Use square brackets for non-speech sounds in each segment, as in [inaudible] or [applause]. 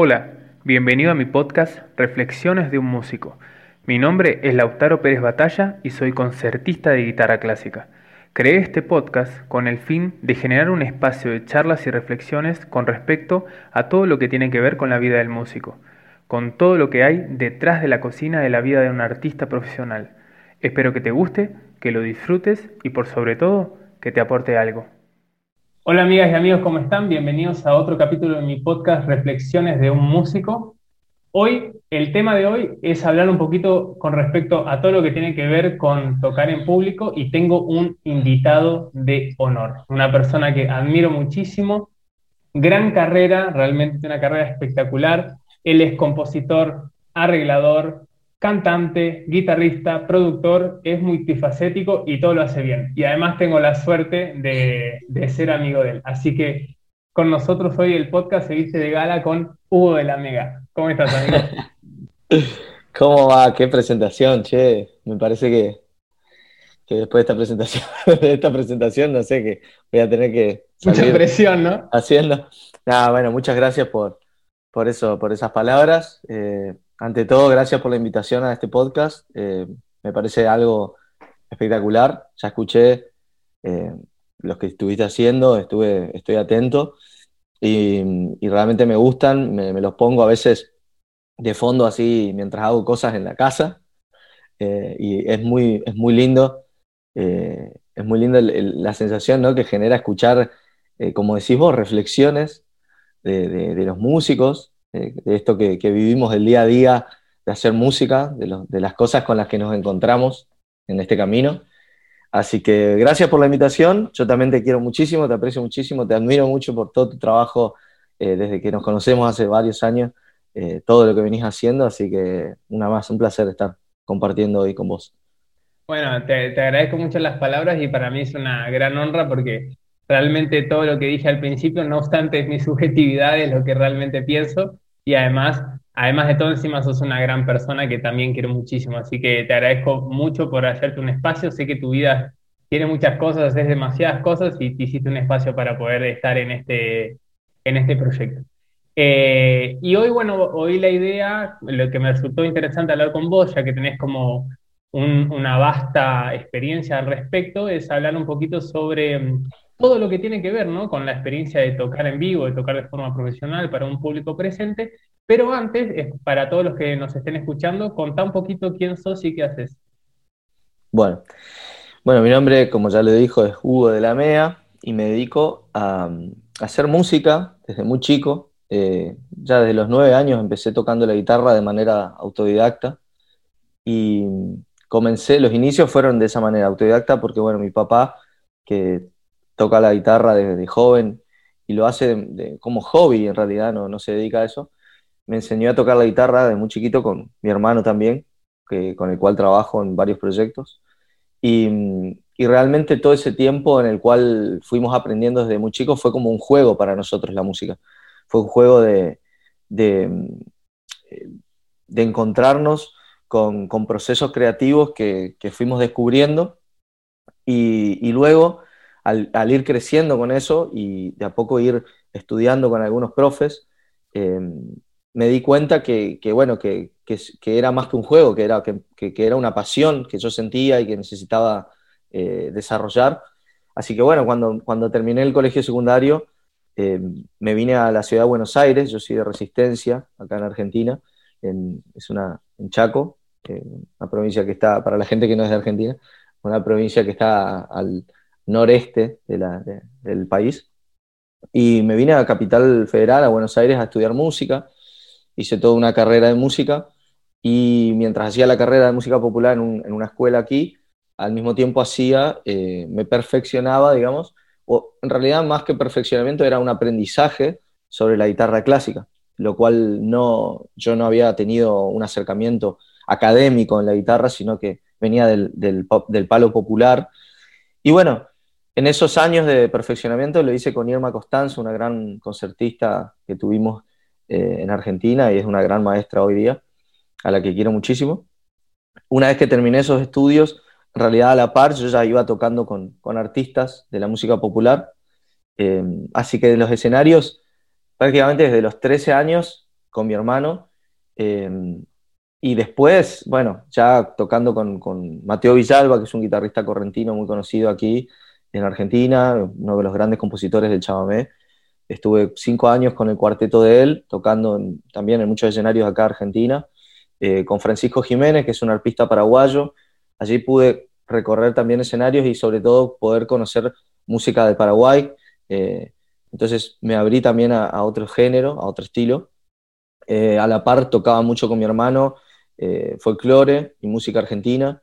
Hola, bienvenido a mi podcast Reflexiones de un músico. Mi nombre es Lautaro Pérez Batalla y soy concertista de guitarra clásica. Creé este podcast con el fin de generar un espacio de charlas y reflexiones con respecto a todo lo que tiene que ver con la vida del músico, con todo lo que hay detrás de la cocina de la vida de un artista profesional. Espero que te guste, que lo disfrutes y por sobre todo que te aporte algo. Hola amigas y amigos, ¿cómo están? Bienvenidos a otro capítulo de mi podcast Reflexiones de un músico. Hoy, el tema de hoy es hablar un poquito con respecto a todo lo que tiene que ver con tocar en público y tengo un invitado de honor, una persona que admiro muchísimo, gran carrera, realmente una carrera espectacular. Él es compositor, arreglador, cantante, guitarrista, productor, es multifacético y todo lo hace bien. Y además tengo la suerte de, ser amigo de él. Así que con nosotros hoy el podcast se viste de gala con Hugo de la Mega. ¿Cómo estás, amigo? [laughs] ¿Cómo va? Qué presentación, che. Me parece que, después de esta presentación, [laughs] de esta presentación, no sé, que voy a tener que. Mucha presión, ¿no? Haciendo. Nada, bueno, muchas gracias por, por eso, por esas palabras. Eh, ante todo, gracias por la invitación a este podcast. Eh, me parece algo espectacular. Ya escuché eh, los que estuviste haciendo, estuve, estoy atento y, realmente me gustan. Me, los pongo a veces de fondo así mientras hago cosas en la casa eh, y es muy, es muy lindo. es muy linda la sensación ¿no? que genera escuchar, como decís vos, reflexiones de los músicos de esto que, vivimos el día a día, de hacer música, de, las cosas con las que nos encontramos en este camino. Así que gracias por la invitación, yo también te quiero muchísimo, te aprecio muchísimo, te admiro mucho por todo tu trabajo eh, desde que nos conocemos hace varios años, eh, todo lo que venís haciendo, así que una más, un placer estar compartiendo hoy con vos. Bueno, te, te agradezco mucho las palabras y para mí es una gran honra porque realmente todo lo que dije al principio, no obstante es mi [laughs] subjetividad, es lo que realmente pienso y además, además de todo encima sos una gran persona que también quiero muchísimo, así que te agradezco mucho por hacerte un espacio, sé que tu vida tiene muchas cosas, haces demasiadas cosas y te hiciste un espacio para poder estar en este, en este proyecto. Eh, y hoy, bueno, hoy la idea, lo que me resultó interesante hablar con vos, ya que tenés como una vasta experiencia al respecto, es hablar un poquito sobre todo lo que tiene que ver ¿no? con la experiencia de tocar en vivo, de tocar de forma profesional para un público presente. Pero antes, para todos los que nos estén escuchando, contá un poquito quién sos y qué haces. Bueno, bueno mi nombre, como ya le dijo, es Hugo de la MEA y me dedico a, hacer música desde muy chico. Eh, ya desde los nueve años empecé tocando la guitarra de manera autodidacta y comencé, los inicios fueron de esa manera, autodidacta, porque bueno, mi papá, que toca la guitarra desde joven y lo hace como hobby, en realidad no, no, se dedica a eso. Me enseñó a tocar la guitarra de muy chiquito con mi hermano también, que, con el cual trabajo en varios proyectos. Y, y, realmente todo ese tiempo en el cual fuimos aprendiendo desde muy chicos fue como un juego para nosotros la música. Fue un juego de, de, de encontrarnos con, con, procesos creativos que, que fuimos descubriendo y, y luego al, ir creciendo con eso y de a poco ir estudiando con algunos profes, em, me di cuenta que, bueno, que, era más que un juego, que era, que, era una pasión que yo sentía y que necesitaba eh, desarrollar. Así que bueno, cuando, cuando terminé el colegio secundario, em, me vine a la ciudad de Buenos Aires, yo soy de Resistencia, acá en Argentina, es una, en Chaco, eh, una provincia que está, para la gente que no es de Argentina, una provincia que está al, noreste del país. Y me vine a Capital Federal, a Buenos Aires, a estudiar música. Hice toda una carrera de música y mientras hacía la carrera de música popular en, una escuela aquí, al mismo tiempo hacía, eh, me perfeccionaba, digamos, o en realidad más que perfeccionamiento era un aprendizaje sobre la guitarra clásica, lo cual no, yo no había tenido un acercamiento académico en la guitarra, sino que venía del, del, del palo popular. Y bueno, en esos años de perfeccionamiento lo hice con Irma Costanzo, una gran concertista que tuvimos eh, en Argentina y es una gran maestra hoy día, a la que quiero muchísimo. Una vez que terminé esos estudios, en realidad a la par yo ya iba tocando con, artistas de la música popular, eh, así que de los escenarios, prácticamente desde los 13 años con mi hermano. Em, y después, bueno, ya tocando con, con, Mateo Villalba, que es un guitarrista correntino muy conocido aquí en Argentina, uno de los grandes compositores del chamamé. Estuve cinco años con el cuarteto de él, tocando también en muchos escenarios acá en Argentina, eh, con Francisco Jiménez, que es un arpista paraguayo. Allí pude recorrer también escenarios y sobre todo poder conocer música de Paraguay. Eh, entonces me abrí también a, otro género, a otro estilo. Eh, a la par tocaba mucho con mi hermano folclore y música argentina.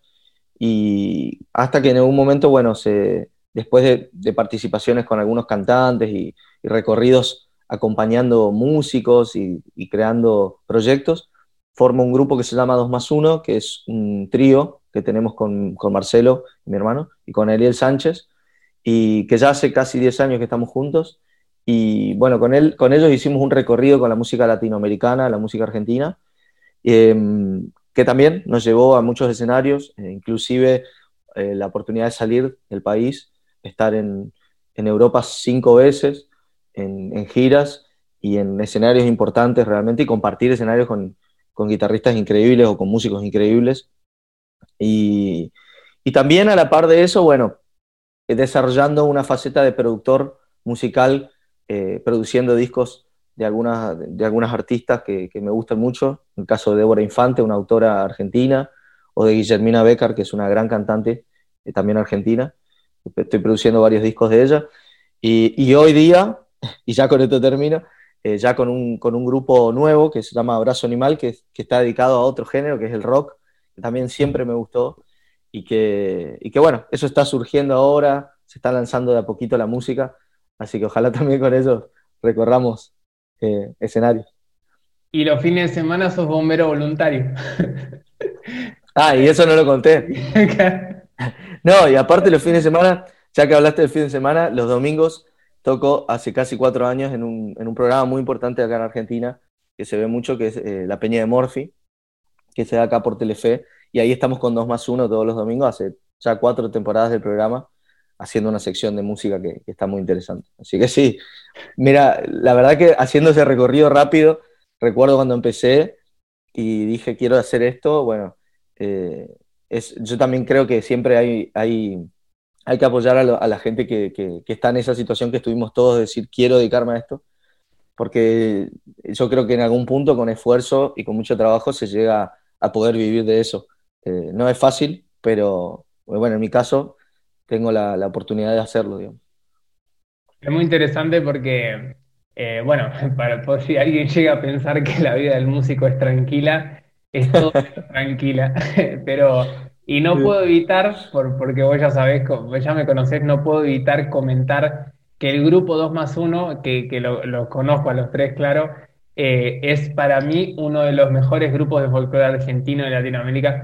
Y hasta que en algún momento, bueno, se, después de, participaciones con algunos cantantes y, recorridos acompañando músicos y, creando proyectos, formo un grupo que se llama 2 más 1, que es un trío que tenemos con, Marcelo, mi hermano, y con Ariel Sánchez, y que ya hace casi 10 años que estamos juntos. Y bueno, con, él, con ellos hicimos un recorrido con la música latinoamericana, la música argentina, em, que también nos llevó a muchos escenarios, eh, inclusive eh, la oportunidad de salir del país estar en, Europa cinco veces, en, giras y en escenarios importantes realmente, y compartir escenarios con, guitarristas increíbles o con músicos increíbles. Y, también a la par de eso, bueno, desarrollando una faceta de productor musical, eh, produciendo discos de algunas, de algunas artistas que, me gustan mucho, en el caso de Débora Infante, una autora argentina, o de Guillermina Becker, que es una gran cantante eh, también argentina estoy produciendo varios discos de ella. Y, hoy día, [laughs] y ya con esto termino, eh, ya con un, con un, grupo nuevo que se llama Abrazo Animal, que, que, está dedicado a otro género, que es el rock, que también siempre me gustó. Y que, y que bueno, eso está surgiendo ahora, se está lanzando de a poquito la música, así que ojalá [laughs] también con eso recorramos eh, escenarios. Y los fines de semana sos bombero voluntario. ah, y eso no lo conté. [laughs] No, y aparte los fines de semana, ya que hablaste del fin de semana, los domingos toco hace casi cuatro años en un, en un programa muy importante acá en Argentina, que se ve mucho, que es eh, La Peña de Morphy, que se da acá por Telefe, y ahí estamos con 2 más 1 todos los domingos, hace ya cuatro temporadas del programa, haciendo una sección de música que, está muy interesante. Así que sí, mira, la verdad que haciendo ese recorrido rápido, recuerdo cuando empecé y dije quiero hacer esto, bueno, eh, yo también creo que siempre hay, hay, hay que apoyar a, la gente que, que, está en esa situación que estuvimos todos, de decir, quiero dedicarme a esto, porque yo creo que en algún punto con esfuerzo y con mucho trabajo se llega a poder vivir de eso. Eh, no es fácil, pero bueno, en mi caso tengo la, la oportunidad de hacerlo, digamos. Es muy interesante porque, eh, bueno, [laughs] para, por si alguien llega a pensar que la vida del músico es tranquila, es todo [laughs] tranquila, [laughs] pero y no puedo evitar, por, porque vos ya sabés, ya me conocés, no puedo evitar comentar que el grupo 2 más 1, que, que lo, conozco a los tres, claro, eh, es para mí uno de los mejores grupos de folclore argentino de Latinoamérica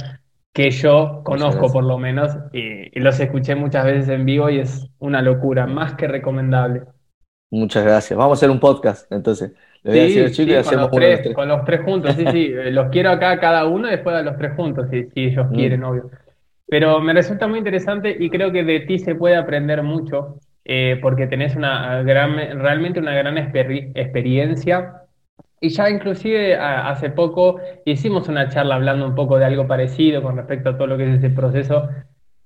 que yo conozco por lo menos y, los escuché muchas veces en vivo y es una locura, más que recomendable. Muchas gracias. Vamos a hacer un podcast entonces. Le voy a decir chico y hacemos con los, tres, con los tres juntos, sí, sí. Eh, los quiero acá cada uno y después a los tres juntos, si, ellos mm. quieren, obvio. Pero me resulta muy interesante y creo que de ti se puede aprender mucho eh, porque tenés una gran, realmente una gran experiencia. Y ya inclusive hace poco hicimos una charla hablando un poco de algo parecido con respecto a todo lo que es ese proceso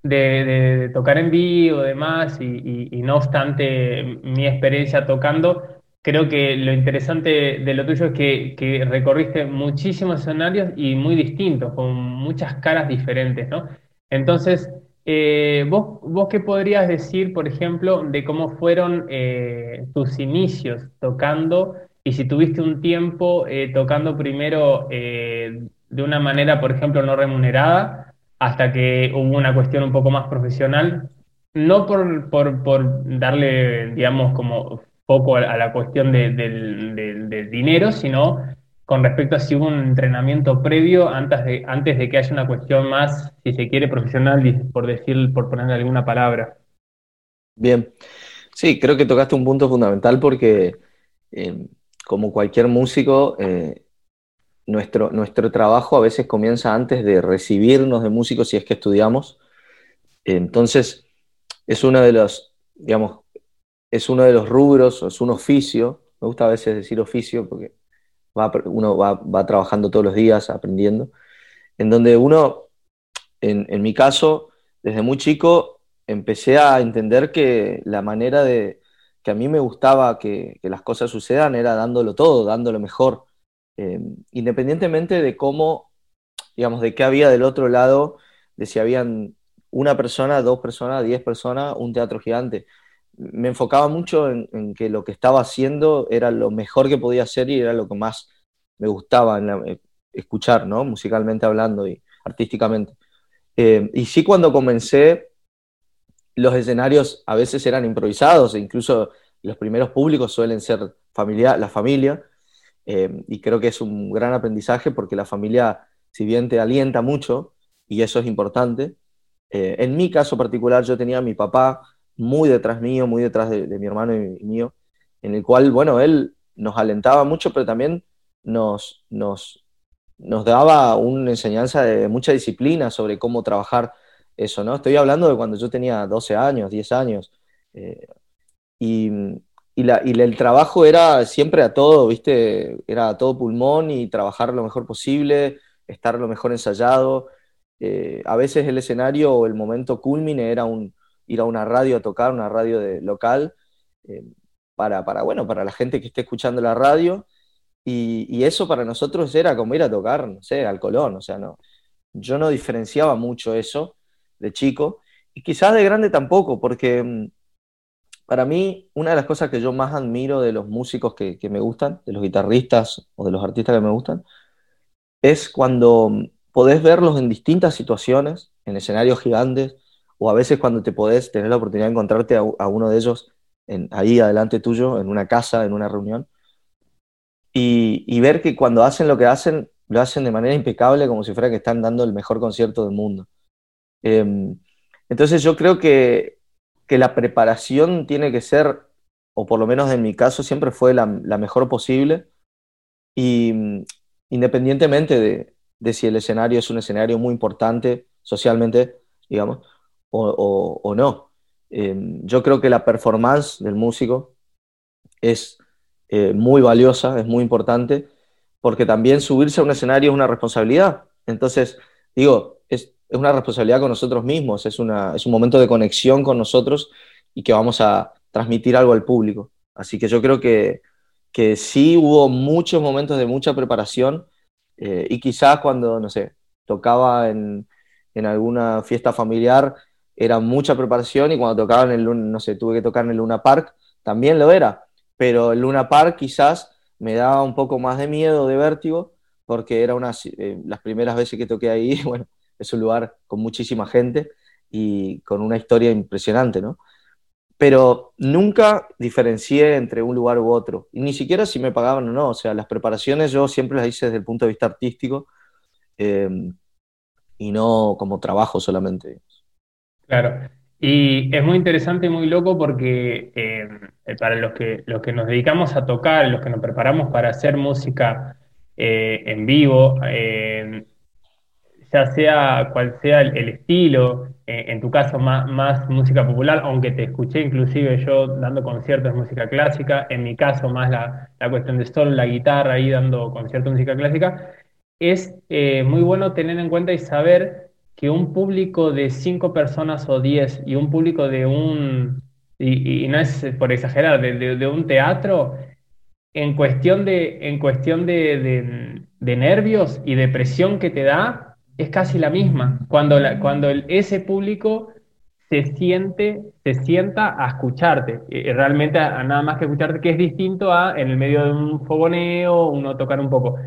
de, tocar en vivo y demás, y, y no obstante mi experiencia tocando, creo que lo interesante de lo tuyo es que, recorriste muchísimos escenarios y muy distintos, con muchas caras diferentes, ¿no? Entonces, eh, ¿vos, ¿vos qué podrías decir, por ejemplo, de cómo fueron eh, tus inicios tocando y si tuviste un tiempo eh, tocando primero de una manera, por ejemplo, no remunerada, hasta que hubo una cuestión un poco más profesional? No por, por, por darle, digamos, como poco a, la cuestión del dinero, sino con respecto a si hubo un entrenamiento previo antes de, antes de que haya una cuestión más, si se quiere, profesional, por decir, por ponerle alguna palabra. Bien, sí, creo que tocaste un punto fundamental porque eh, como cualquier músico, eh, nuestro, nuestro trabajo a veces comienza antes de recibirnos de músicos si es que estudiamos. Entonces, es uno de los, digamos, es uno de los rubros, es un oficio, me gusta a veces decir oficio porque uno va, trabajando todos los días, aprendiendo, en donde uno, en, mi caso, desde muy chico, empecé a entender que la manera de que a mí me gustaba que, las cosas sucedan era dándolo todo, dándolo mejor, eh, independientemente de cómo, digamos, de qué había del otro lado, de si habían una persona, dos personas, diez personas, un teatro gigante me enfocaba mucho en, que lo que estaba haciendo era lo mejor que podía hacer y era lo que más me gustaba eh, escuchar, ¿no? Musicalmente hablando y artísticamente. Eh, y sí cuando comencé, los escenarios a veces eran improvisados e incluso los primeros públicos suelen ser familia, la familia. Eh, y creo que es un gran aprendizaje porque la familia, si bien te alienta mucho, y eso es importante, en mi caso particular yo tenía a mi papá, muy detrás mío, muy detrás de, mi hermano y, mío, en el cual, bueno, él nos alentaba mucho, pero también nos, nos, nos daba una enseñanza de mucha disciplina sobre cómo trabajar eso, ¿no? Estoy hablando de cuando yo tenía 12 años, 10 años, eh, y, y, la, y, el trabajo era siempre a todo, ¿viste? Era a todo pulmón y trabajar lo mejor posible, estar lo mejor ensayado. Eh, a veces el escenario o el momento culmine era un, ir a una radio a tocar, una radio de, local, eh, para, para, bueno, para la gente que esté escuchando la radio. Y, eso para nosotros era como ir a tocar, no sé, al Colón. O sea, no, yo no diferenciaba mucho eso de chico. Y quizás de grande tampoco, porque mm, para mí una de las cosas que yo más admiro de los músicos que, que me gustan, de los guitarristas o de los artistas que me gustan, es cuando mm, podés verlos en distintas situaciones, en escenarios gigantes, o a veces cuando te podés tener la oportunidad de encontrarte a, uno de ellos en, ahí adelante tuyo, en una casa, en una reunión, y, ver que cuando hacen lo que hacen, lo hacen de manera impecable, como si fuera que están dando el mejor concierto del mundo. Em, entonces yo creo que, que, la preparación tiene que ser, o por lo menos en mi caso, siempre fue la, la mejor posible, y independientemente de, de si el escenario es un escenario muy importante socialmente, digamos, o, no. Em, yo creo que la performance del músico es eh, muy valiosa, es muy importante, porque también subirse a un escenario es una responsabilidad. Entonces, digo, es, una responsabilidad con nosotros mismos, es, una, es un momento de conexión con nosotros y que vamos a transmitir algo al público. Así que yo creo que, que sí hubo muchos momentos de mucha preparación eh, y quizás cuando, no sé, tocaba en, en alguna fiesta familiar, era mucha preparación y cuando tocaba en el, no sé, tuve que tocar en el Luna Park, también lo era, pero el Luna Park quizás me daba un poco más de miedo, de vértigo, porque era una, eh, las primeras veces que toqué ahí, [laughs] bueno, es un lugar con muchísima gente y con una historia impresionante, ¿no? Pero nunca diferencié entre un lugar u otro, y ni siquiera si me pagaban o no, o sea, las preparaciones yo siempre las hice desde el punto de vista artístico eh, y no como trabajo solamente. Claro. Y es muy interesante y muy loco porque eh, para los que, los que nos dedicamos a tocar, los que nos preparamos para hacer música eh, en vivo, eh, ya sea cual sea el, estilo, en tu caso más, más, música popular, aunque te escuché inclusive yo dando conciertos de música clásica, en mi caso más la, la cuestión de solo la guitarra ahí dando conciertos de música clásica, es muy bueno tener en cuenta y saber que un público de cinco personas o diez y un público de un, y, no es por exagerar, de, un teatro, en cuestión, de, en cuestión de, nervios y de presión que te da, es casi la misma. Cuando, cuando ese público se siente, se sienta a escucharte, realmente a, nada más que escucharte, que es distinto a en el medio de un fogoneo, uno tocar un poco.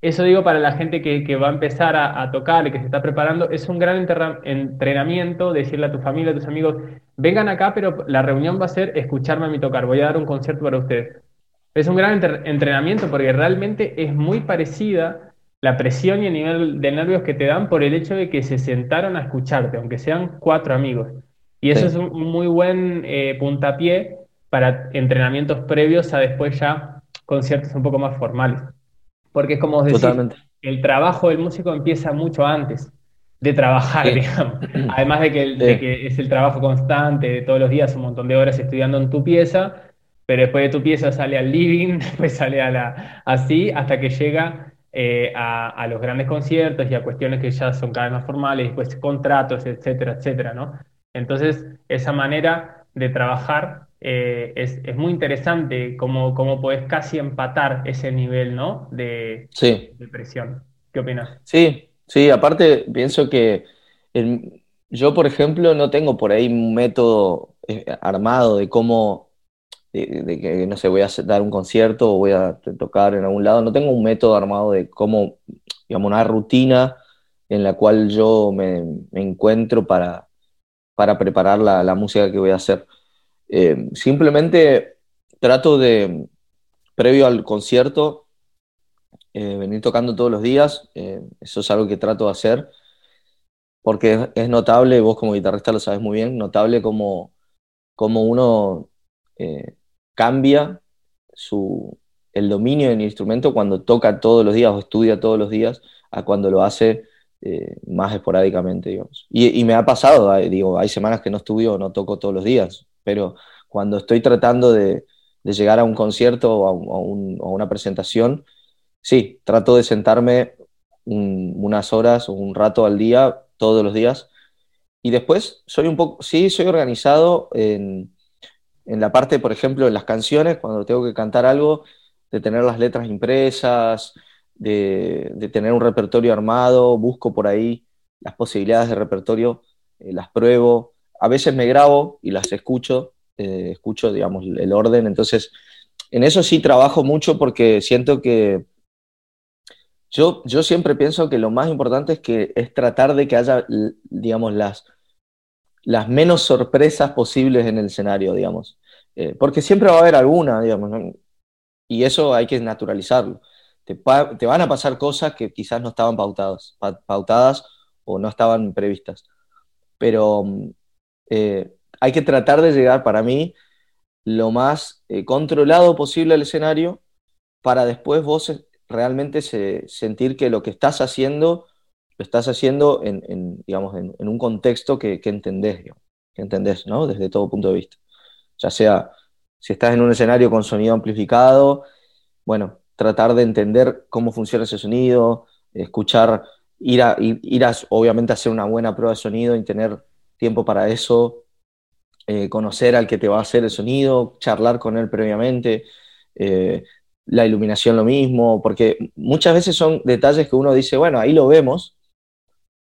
Eso digo para la gente que, va a empezar a, tocar y que se está preparando, es un gran entrenamiento decirle a tu familia, a tus amigos, vengan acá, pero la reunión va a ser escucharme a mí tocar, voy a dar un concierto para ustedes. Es un gran entrenamiento porque realmente es muy parecida la presión y el nivel de nervios que te dan por el hecho de que se sentaron a escucharte, aunque sean cuatro amigos. Y eso es un muy buen eh, puntapié para entrenamientos previos a después ya conciertos un poco más formales. Porque es como decir, el trabajo del músico empieza mucho antes de trabajar, digamos. [clears throat] Además de que, es el trabajo constante de todos los días, un montón de horas estudiando en tu pieza, pero después de tu pieza sale al living, [laughs] después sale a la, así, hasta que llega eh, a, los grandes conciertos y a cuestiones que ya son cada vez más formales, después contratos, etcétera, etcétera, ¿no? Entonces, esa manera de trabajar eh, es, muy interesante, cómo, cómo podés casi empatar ese nivel, ¿no? De, de presión. ¿Qué opinas? Sí, sí, aparte pienso que yo, por ejemplo, no tengo por ahí un método eh, armado de cómo, de, que, no sé, voy a dar un concierto o voy a tocar en algún lado, no tengo un método armado de cómo, digamos, una rutina en la cual yo me, encuentro para, para preparar la, música que voy a hacer. Eh, simplemente trato de, previo al concierto, eh, venir tocando todos los días, eso es algo que trato de hacer porque es, notable, vos como guitarrista lo sabes muy bien, notable como, como uno eh, cambia su, el dominio del instrumento cuando toca todos los días o estudia todos los días a cuando lo hace eh, más esporádicamente. Y, me ha pasado, digo, hay semanas que no estudio no toco todos los días, pero cuando estoy tratando de, llegar a un concierto o a, una presentación, sí, trato de sentarme unas horas o un rato al día todos los días. Y después soy un poco, sí, soy organizado en, en la parte, por ejemplo, en las canciones, cuando tengo que cantar algo, de tener las letras impresas, de, de tener un repertorio armado, busco por ahí las posibilidades de repertorio, eh, las pruebo, a veces me grabo y las escucho, eh, escucho, digamos, el orden, entonces en eso sí trabajo mucho porque siento que yo, yo siempre pienso que lo más importante es que es tratar de que haya, digamos, las, las menos sorpresas posibles en el escenario, digamos. Eh, porque siempre va a haber alguna, digamos, y eso hay que naturalizarlo. Te, van a pasar cosas que quizás no estaban pautadas, pautadas o no estaban previstas. Pero eh, hay que tratar de llegar, para mí, lo más eh, controlado posible al escenario para después vos realmente sentir que lo que estás haciendo, lo estás haciendo en, digamos, en, un contexto que, entendés, que entendés, ¿no? Desde todo punto de vista. Ya sea, si estás en un escenario con sonido amplificado, bueno, tratar de entender cómo funciona ese sonido, escuchar, ir a, a obviamente, hacer una buena prueba de sonido y tener tiempo para eso, eh, conocer al que te va a hacer el sonido, charlar con él previamente, eh, la iluminación lo mismo, porque muchas veces son detalles que uno dice, bueno, ahí lo vemos,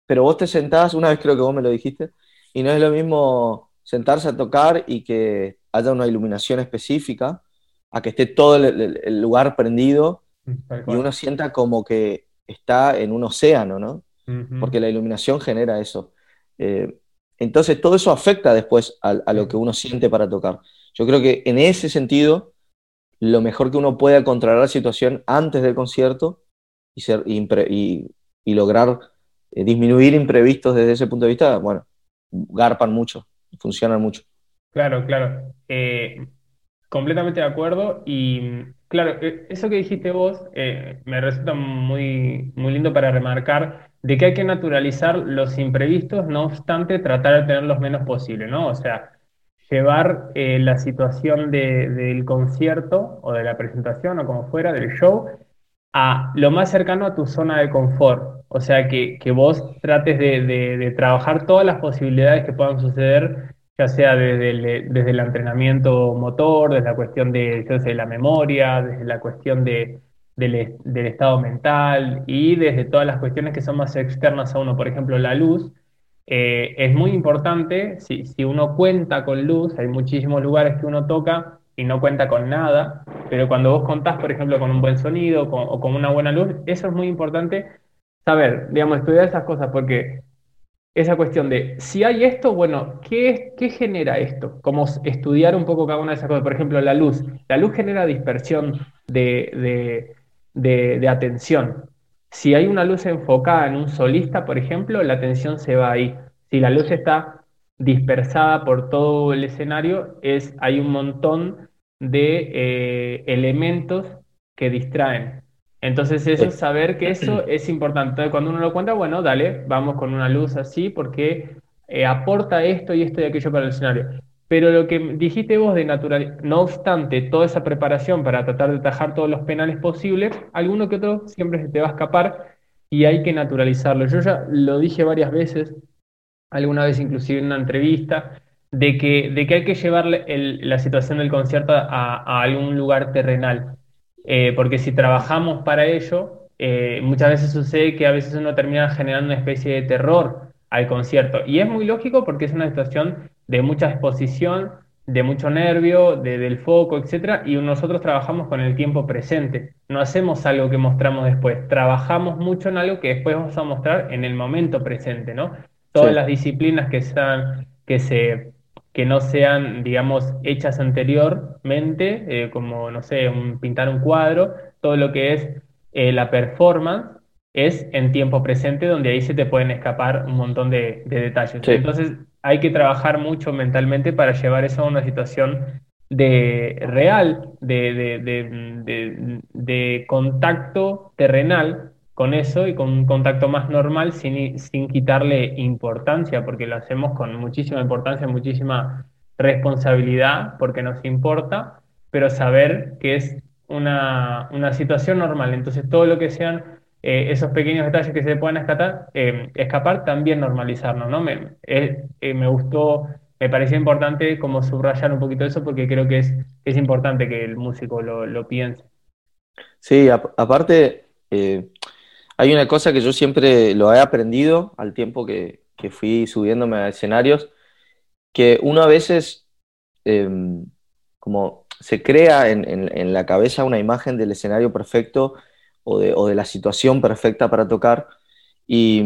pero vos te sentás, una vez creo que vos me lo dijiste, y no es lo mismo sentarse a tocar y que haya una iluminación específica, a que esté todo el, lugar prendido y uno sienta como que está en un océano, ¿no? Porque la iluminación genera eso. Eh, entonces todo eso afecta después a, lo que uno siente para tocar. Yo creo que en ese sentido lo mejor que uno pueda controlar la situación antes del concierto y, ser, y, lograr eh, disminuir imprevistos desde ese punto de vista, bueno, garpan mucho, funcionan mucho. Claro, claro. Eh, completamente de acuerdo. Y claro, eh, eso que dijiste vos me resulta muy, muy lindo para remarcar de que hay que naturalizar los imprevistos, no obstante tratar de tener los menos posible, ¿no? O sea, llevar eh, la situación del concierto o de la presentación o como fuera, del show, a lo más cercano a tu zona de confort. O sea, que, vos trates de, trabajar todas las posibilidades que puedan suceder, ya sea desde el, desde el entrenamiento motor, desde la cuestión de la memoria, desde la cuestión de, del, del estado mental y desde todas las cuestiones que son más externas a uno, por ejemplo, la luz eh, es muy importante, si, uno cuenta con luz, hay muchísimos lugares que uno toca y no cuenta con nada, pero cuando vos contás, por ejemplo, con un buen sonido o con una buena luz, eso es muy importante saber, digamos, estudiar esas cosas, porque esa cuestión de si hay esto, bueno, ¿qué, qué genera esto? Como estudiar un poco cada una de esas cosas. Por ejemplo, la luz. La luz genera dispersión de, de atención. Si hay una luz enfocada en un solista, por ejemplo, la atención se va ahí. Si la luz está dispersada por todo el escenario, es, hay un montón de eh, elementos que distraen. Entonces, eso, saber que eso es importante. cuando uno lo cuenta, bueno, dale, vamos con una luz así porque eh, aporta esto y esto y aquello para el escenario. Pero lo que dijiste vos de natural, no obstante toda esa preparación para tratar de atajar todos los penales posibles, alguno que otro siempre se te va a escapar y hay que naturalizarlo. Yo ya lo dije varias veces, alguna vez inclusive en una entrevista, de que, de que hay que llevar la situación del concierto a, algún lugar terrenal. Eh, porque si trabajamos para ello, eh, muchas veces sucede que a veces uno termina generando una especie de terror al concierto. Y es muy lógico porque es una situación de mucha exposición, de mucho nervio, de, del foco, etc. Y nosotros trabajamos con el tiempo presente. No hacemos algo que mostramos después. Trabajamos mucho en algo que después vamos a mostrar en el momento presente, ¿no? Todas las disciplinas que, sean, que, se, que no sean, digamos, hechas anteriormente, eh, como, no sé, un, pintar un cuadro, todo lo que es eh, la performance, es en tiempo presente, donde ahí se te pueden escapar un montón de, detalles. Entonces, hay que trabajar mucho mentalmente para llevar eso a una situación de real, de, de contacto terrenal con eso y con un contacto más normal sin, sin quitarle importancia, porque lo hacemos con muchísima importancia, muchísima responsabilidad, porque nos importa, pero saber que es una, una situación normal. Entonces, todo lo que sean eh, esos pequeños detalles que se puedan escapar, eh, escapar también normalizarnos, ¿no? Me, eh, me gustó, me pareció importante como subrayar un poquito eso, porque creo que es, es importante que el músico lo, lo piense. Sí, aparte, hay una cosa que yo siempre lo he aprendido al tiempo que, fui subiéndome a escenarios, que uno a veces em, como se crea en, la cabeza una imagen del escenario perfecto o de, la situación perfecta para tocar y,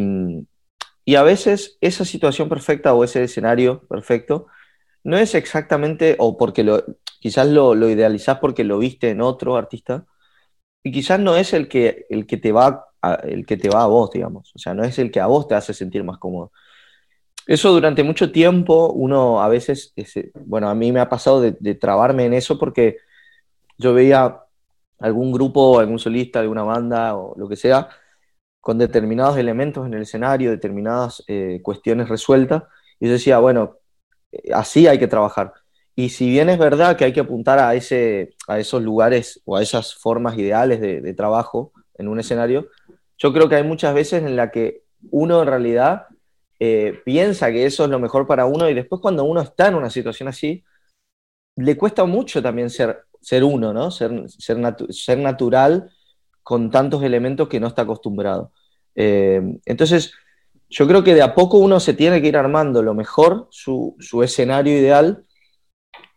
a veces esa situación perfecta o ese escenario perfecto no es exactamente, o porque lo, quizás lo, lo idealizás porque lo viste en otro artista, y quizás no es el que, el que te va el que te va a vos, digamos. O sea, no es el que a vos te hace sentir más cómodo. Eso durante mucho tiempo, uno a veces, bueno, a mí me ha pasado de, trabarme en eso porque yo veía algún grupo, algún solista, alguna banda o lo que sea, con determinados elementos en el escenario, determinadas eh, cuestiones resueltas, y yo decía, bueno, eh, así hay que trabajar. Y si bien es verdad que hay que apuntar a, ese, a esos lugares o a esas formas ideales de, trabajo en un escenario, yo creo que hay muchas veces en la que uno en realidad eh, piensa que eso es lo mejor para uno y después cuando uno está en una situación así, le cuesta mucho también ser, ser uno, ¿no? Ser, ser, ser natural con tantos elementos que no está acostumbrado. Eh, entonces, yo creo que de a poco uno se tiene que ir armando lo mejor, su, su escenario ideal,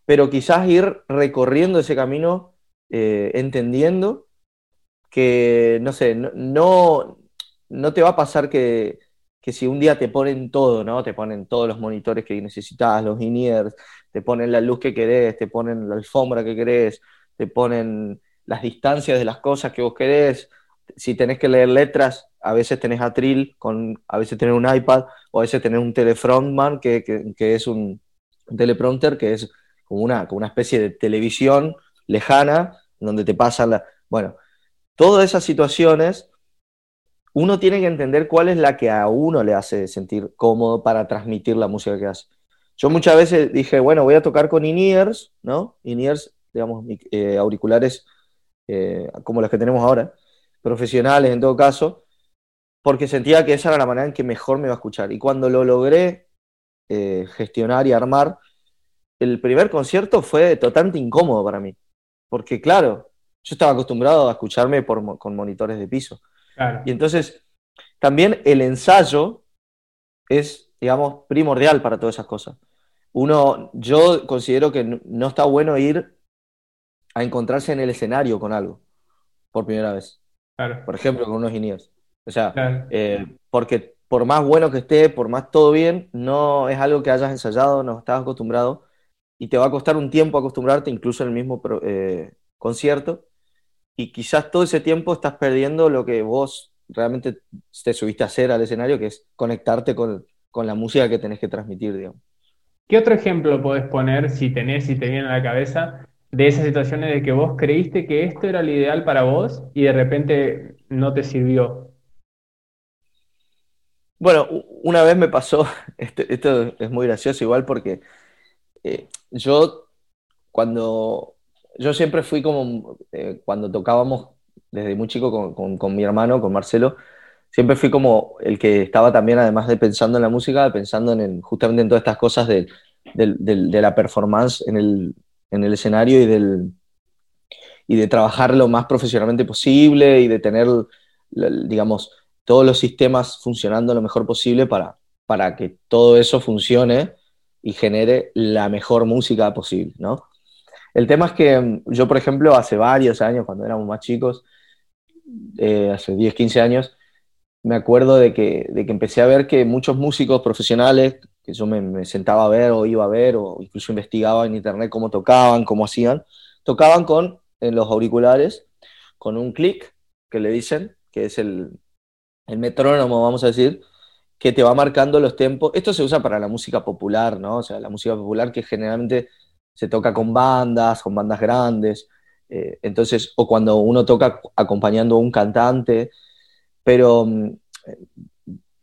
pero quizás ir recorriendo ese camino, eh, entendiendo que, no sé, no, no, te va a pasar que, si un día te ponen todo, ¿no? Te ponen todos los monitores que necesitas, los in te ponen la luz que querés, te ponen la alfombra que querés, te ponen las distancias de las cosas que vos querés. Si tenés que leer letras, a veces tenés Atril, con, a veces tenés un iPad, o a veces tenés un Telefrontman, que, que, es un, teleprompter, que es como una, como una especie de televisión lejana, donde te pasan la... Bueno, todas esas situaciones, uno tiene que entender cuál es la que a uno le hace sentir cómodo para transmitir la música que hace. Yo muchas veces dije, bueno, voy a tocar con in-ears, ¿no? In-ears, digamos, eh, auriculares eh, como los que tenemos ahora, profesionales en todo caso, porque sentía que esa era la manera en que mejor me iba a escuchar. Y cuando lo logré eh, gestionar y armar, el primer concierto fue totalmente incómodo para mí, porque claro, yo estaba acostumbrado a escucharme con monitores de piso. Y entonces, también el ensayo es, digamos, primordial para todas esas cosas. Uno, yo considero que no está bueno ir a encontrarse en el escenario con algo por primera vez. Por ejemplo, con unos iniers. O sea, eh, porque por más bueno que esté, por más todo bien, no es algo que hayas ensayado, no estás acostumbrado y te va a costar un tiempo acostumbrarte, incluso en el mismo eh, concierto y quizás todo ese tiempo estás perdiendo lo que vos realmente te subiste a hacer al escenario, que es conectarte con, la música que tenés que transmitir, digamos. ¿Qué otro ejemplo podés poner, si tenés, si te viene a la cabeza, de esas situaciones de que vos creíste que esto era lo ideal para vos y de repente no te sirvió? Bueno, una vez me pasó, [laughs] esto, esto es muy gracioso igual porque eh, yo cuando, yo siempre fui como, eh, cuando tocábamos desde muy chico con, con, mi hermano, con Marcelo, siempre fui como el que estaba también, además de pensando en la música, pensando en, justamente en todas estas cosas de, de la performance en el, en el escenario y, del, y de trabajar lo más profesionalmente posible y de tener, digamos, todos los sistemas funcionando lo mejor posible para, para que todo eso funcione y genere la mejor música posible, ¿no? El tema es que mm, yo, por ejemplo, hace varios años, cuando éramos más chicos, eh, hace 10, 15 años, me acuerdo de que, de que empecé a ver que muchos músicos profesionales, que yo me, sentaba a ver o iba a ver o incluso investigaba en internet cómo tocaban, cómo hacían, tocaban con en los auriculares, con un clic que le dicen, que es el, el metrónomo, vamos a decir, que te va marcando los tiempos. Esto se usa para la música popular, ¿no? O sea, la música popular que generalmente se toca con bandas, con bandas grandes, eh, entonces, o cuando uno toca acompañando a un cantante, pero, mm,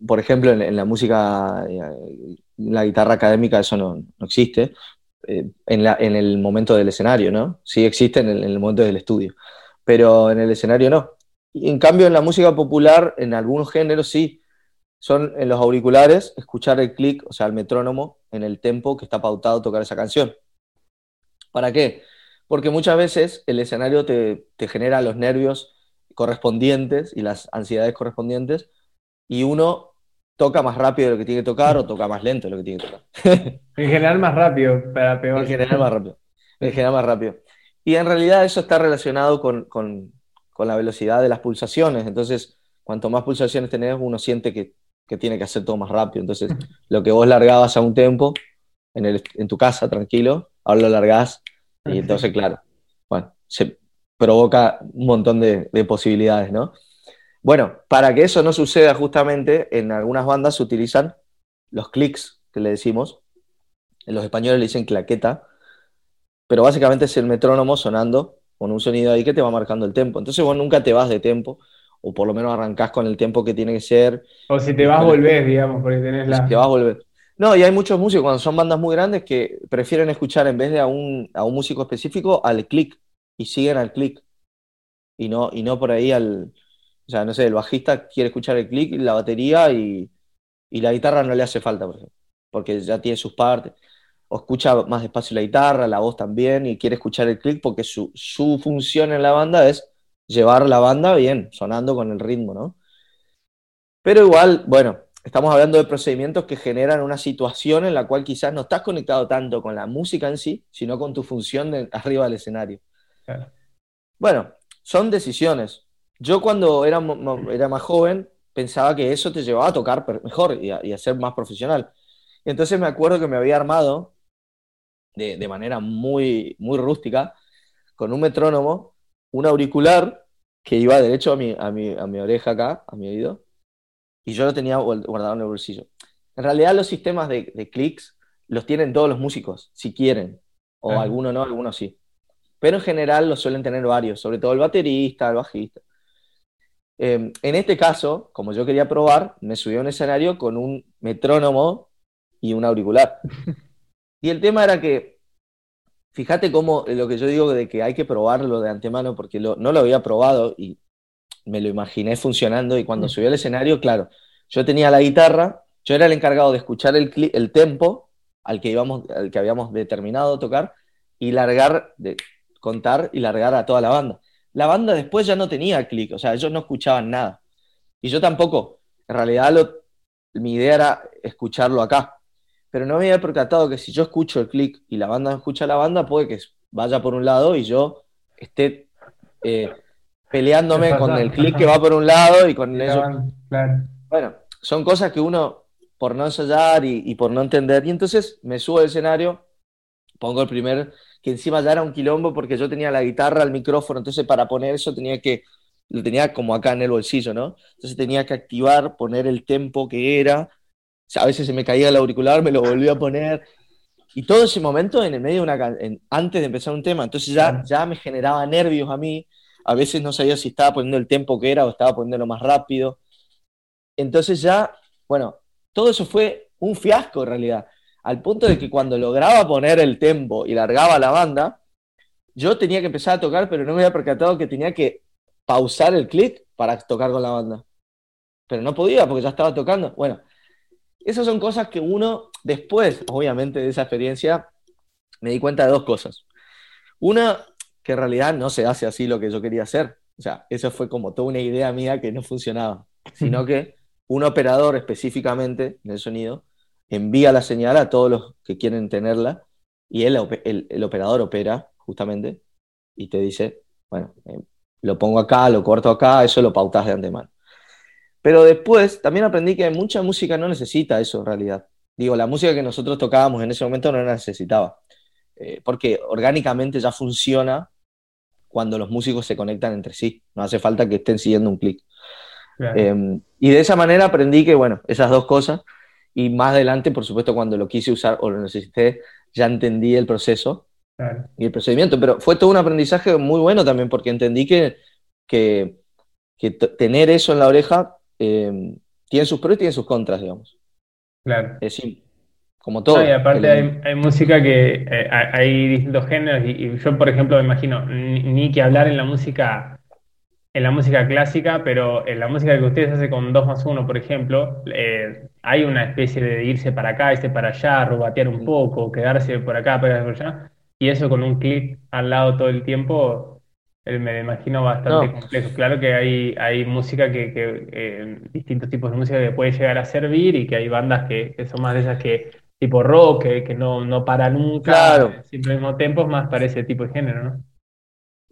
por ejemplo, en, la música, en eh, la guitarra académica eso no, no existe, eh, en, la, en, el momento del escenario, ¿no? Sí existe en el, en el momento del estudio, pero en el escenario no. En cambio, en la música popular, en algunos géneros sí, son en los auriculares, escuchar el clic, o sea, el metrónomo, en el tempo que está pautado tocar esa canción. ¿Para qué? Porque muchas veces el escenario te, genera los nervios correspondientes y las ansiedades correspondientes y uno toca más rápido de lo que tiene que tocar o toca más lento de lo que tiene que tocar. [laughs] en general más rápido, para peor. En general más rápido. En general más rápido. Y en realidad eso está relacionado con, con, la velocidad de las pulsaciones. Entonces, cuanto más pulsaciones tenés, uno siente que, que, tiene que hacer todo más rápido. Entonces, [laughs] lo que vos largabas a un tempo en, el, en tu casa, tranquilo, ahora lo largás y entonces, claro, bueno, se provoca un montón de, posibilidades, ¿no? Bueno, para que eso no suceda justamente, en algunas bandas se utilizan los clics que le decimos. En los españoles le dicen claqueta, pero básicamente es el metrónomo sonando con un sonido ahí que te va marcando el tempo. Entonces vos nunca te vas de tempo, o por lo menos arrancás con el tiempo que tiene que ser. O si te vas a volver, digamos, porque tenés la. Si te vas a volver. No, y hay muchos músicos cuando son bandas muy grandes que prefieren escuchar en vez de a un, a un músico específico al click y siguen al click. Y no, y no por ahí al. O sea, no sé, el bajista quiere escuchar el click la batería y, y la guitarra no le hace falta, por porque ya tiene sus partes. O escucha más despacio la guitarra, la voz también, y quiere escuchar el click porque su, su función en la banda es llevar la banda bien, sonando con el ritmo, ¿no? Pero igual, bueno, estamos hablando de procedimientos que generan una situación en la cual quizás no estás conectado tanto con la música en sí, sino con tu función arriba del escenario. Bueno, son decisiones. Yo cuando era, era más joven pensaba que eso te llevaba a tocar mejor y a, ser más profesional. Entonces me acuerdo que me había armado de, de manera muy, muy rústica, con un metrónomo, un auricular que iba derecho a mi, a mi, a mi oreja acá, a mi oído, y yo lo tenía guardado en el bolsillo. En realidad los sistemas de, clics los tienen todos los músicos, si quieren, o algunos no, algunos sí. Pero en general los suelen tener varios, sobre todo el baterista, el bajista. Em, en este caso, como yo quería probar, me subí a un escenario con un metrónomo y un auricular. [laughs] y el tema era que, fíjate cómo lo que yo digo de que hay que probarlo de antemano, porque no lo había probado y me lo imaginé funcionando y cuando mm. subí al escenario, claro, yo tenía la guitarra, yo era el encargado de escuchar el, el tempo al que, íbamos, al que habíamos determinado tocar y largar, de contar y largar a toda la banda. La banda después ya no tenía clic, o sea, ellos no escuchaban nada. Y yo tampoco. En realidad mi idea era escucharlo acá. Pero no me había percatado que si yo escucho el clic y la banda escucha la banda, puede que vaya por un lado y yo esté eh, peleándome con el clic que va por un lado y con eso. Bueno, son cosas que uno, por no ensayar y, por no entender, y entonces me subo al escenario, pongo el primer, que encima ya era un quilombo porque yo tenía la guitarra, el micrófono, entonces para poner eso tenía que, lo tenía como acá en el bolsillo, ¿no? Entonces tenía que activar, poner el tempo que era, a veces se me caía el auricular, me lo volví a poner, y todo ese momento en el medio de una antes de empezar un tema, entonces ya, ya me generaba nervios a mí, a veces no sabía si estaba poniendo el tiempo que era o estaba poniéndolo más rápido. Entonces ya, bueno, todo eso fue un fiasco en realidad. Al punto de que cuando lograba poner el tempo y largaba la banda, yo tenía que empezar a tocar, pero no me había percatado que tenía que pausar el clic para tocar con la banda. Pero no podía porque ya estaba tocando. Bueno, esas son cosas que uno después, obviamente, de esa experiencia, me di cuenta de dos cosas. Una, que en realidad no se hace así lo que yo quería hacer. O sea, eso fue como toda una idea mía que no funcionaba, sino [laughs] que un operador específicamente en el sonido envía la señal a todos los que quieren tenerla y el, el, operador opera justamente y te dice, bueno, eh, lo pongo acá, lo corto acá, eso lo pautas de antemano. Pero después también aprendí que mucha música no necesita eso en realidad. Digo, la música que nosotros tocábamos en ese momento no la necesitaba, eh, porque orgánicamente ya funciona cuando los músicos se conectan entre sí. No hace falta que estén siguiendo un clic. Em, y de esa manera aprendí que, bueno, esas dos cosas. Y más adelante, por supuesto, cuando lo quise usar o lo necesité, ya entendí el proceso y el procedimiento. Pero fue todo un aprendizaje muy bueno también, porque entendí que, que, tener eso en la oreja em, tiene sus pros y tiene sus contras, digamos. Claro. Es simple. Como todo. y aparte hay, música que eh, hay distintos géneros y, yo, por ejemplo, me imagino, ni, que hablar en la música en la música clásica, pero en la música que ustedes hacen con 2 más 1, por ejemplo, eh, hay una especie de irse para acá, irse para allá, rubatear un poco, quedarse por acá, pegarse por allá, y eso con un clic al lado todo el tiempo, me imagino bastante complejo. Claro que hay, hay música que, que distintos tipos de música que puede llegar a servir y que hay bandas que, que son más de esas que tipo rock, que, no, no para nunca, claro. siempre al mismo tiempo, es más para ese tipo de género, ¿no?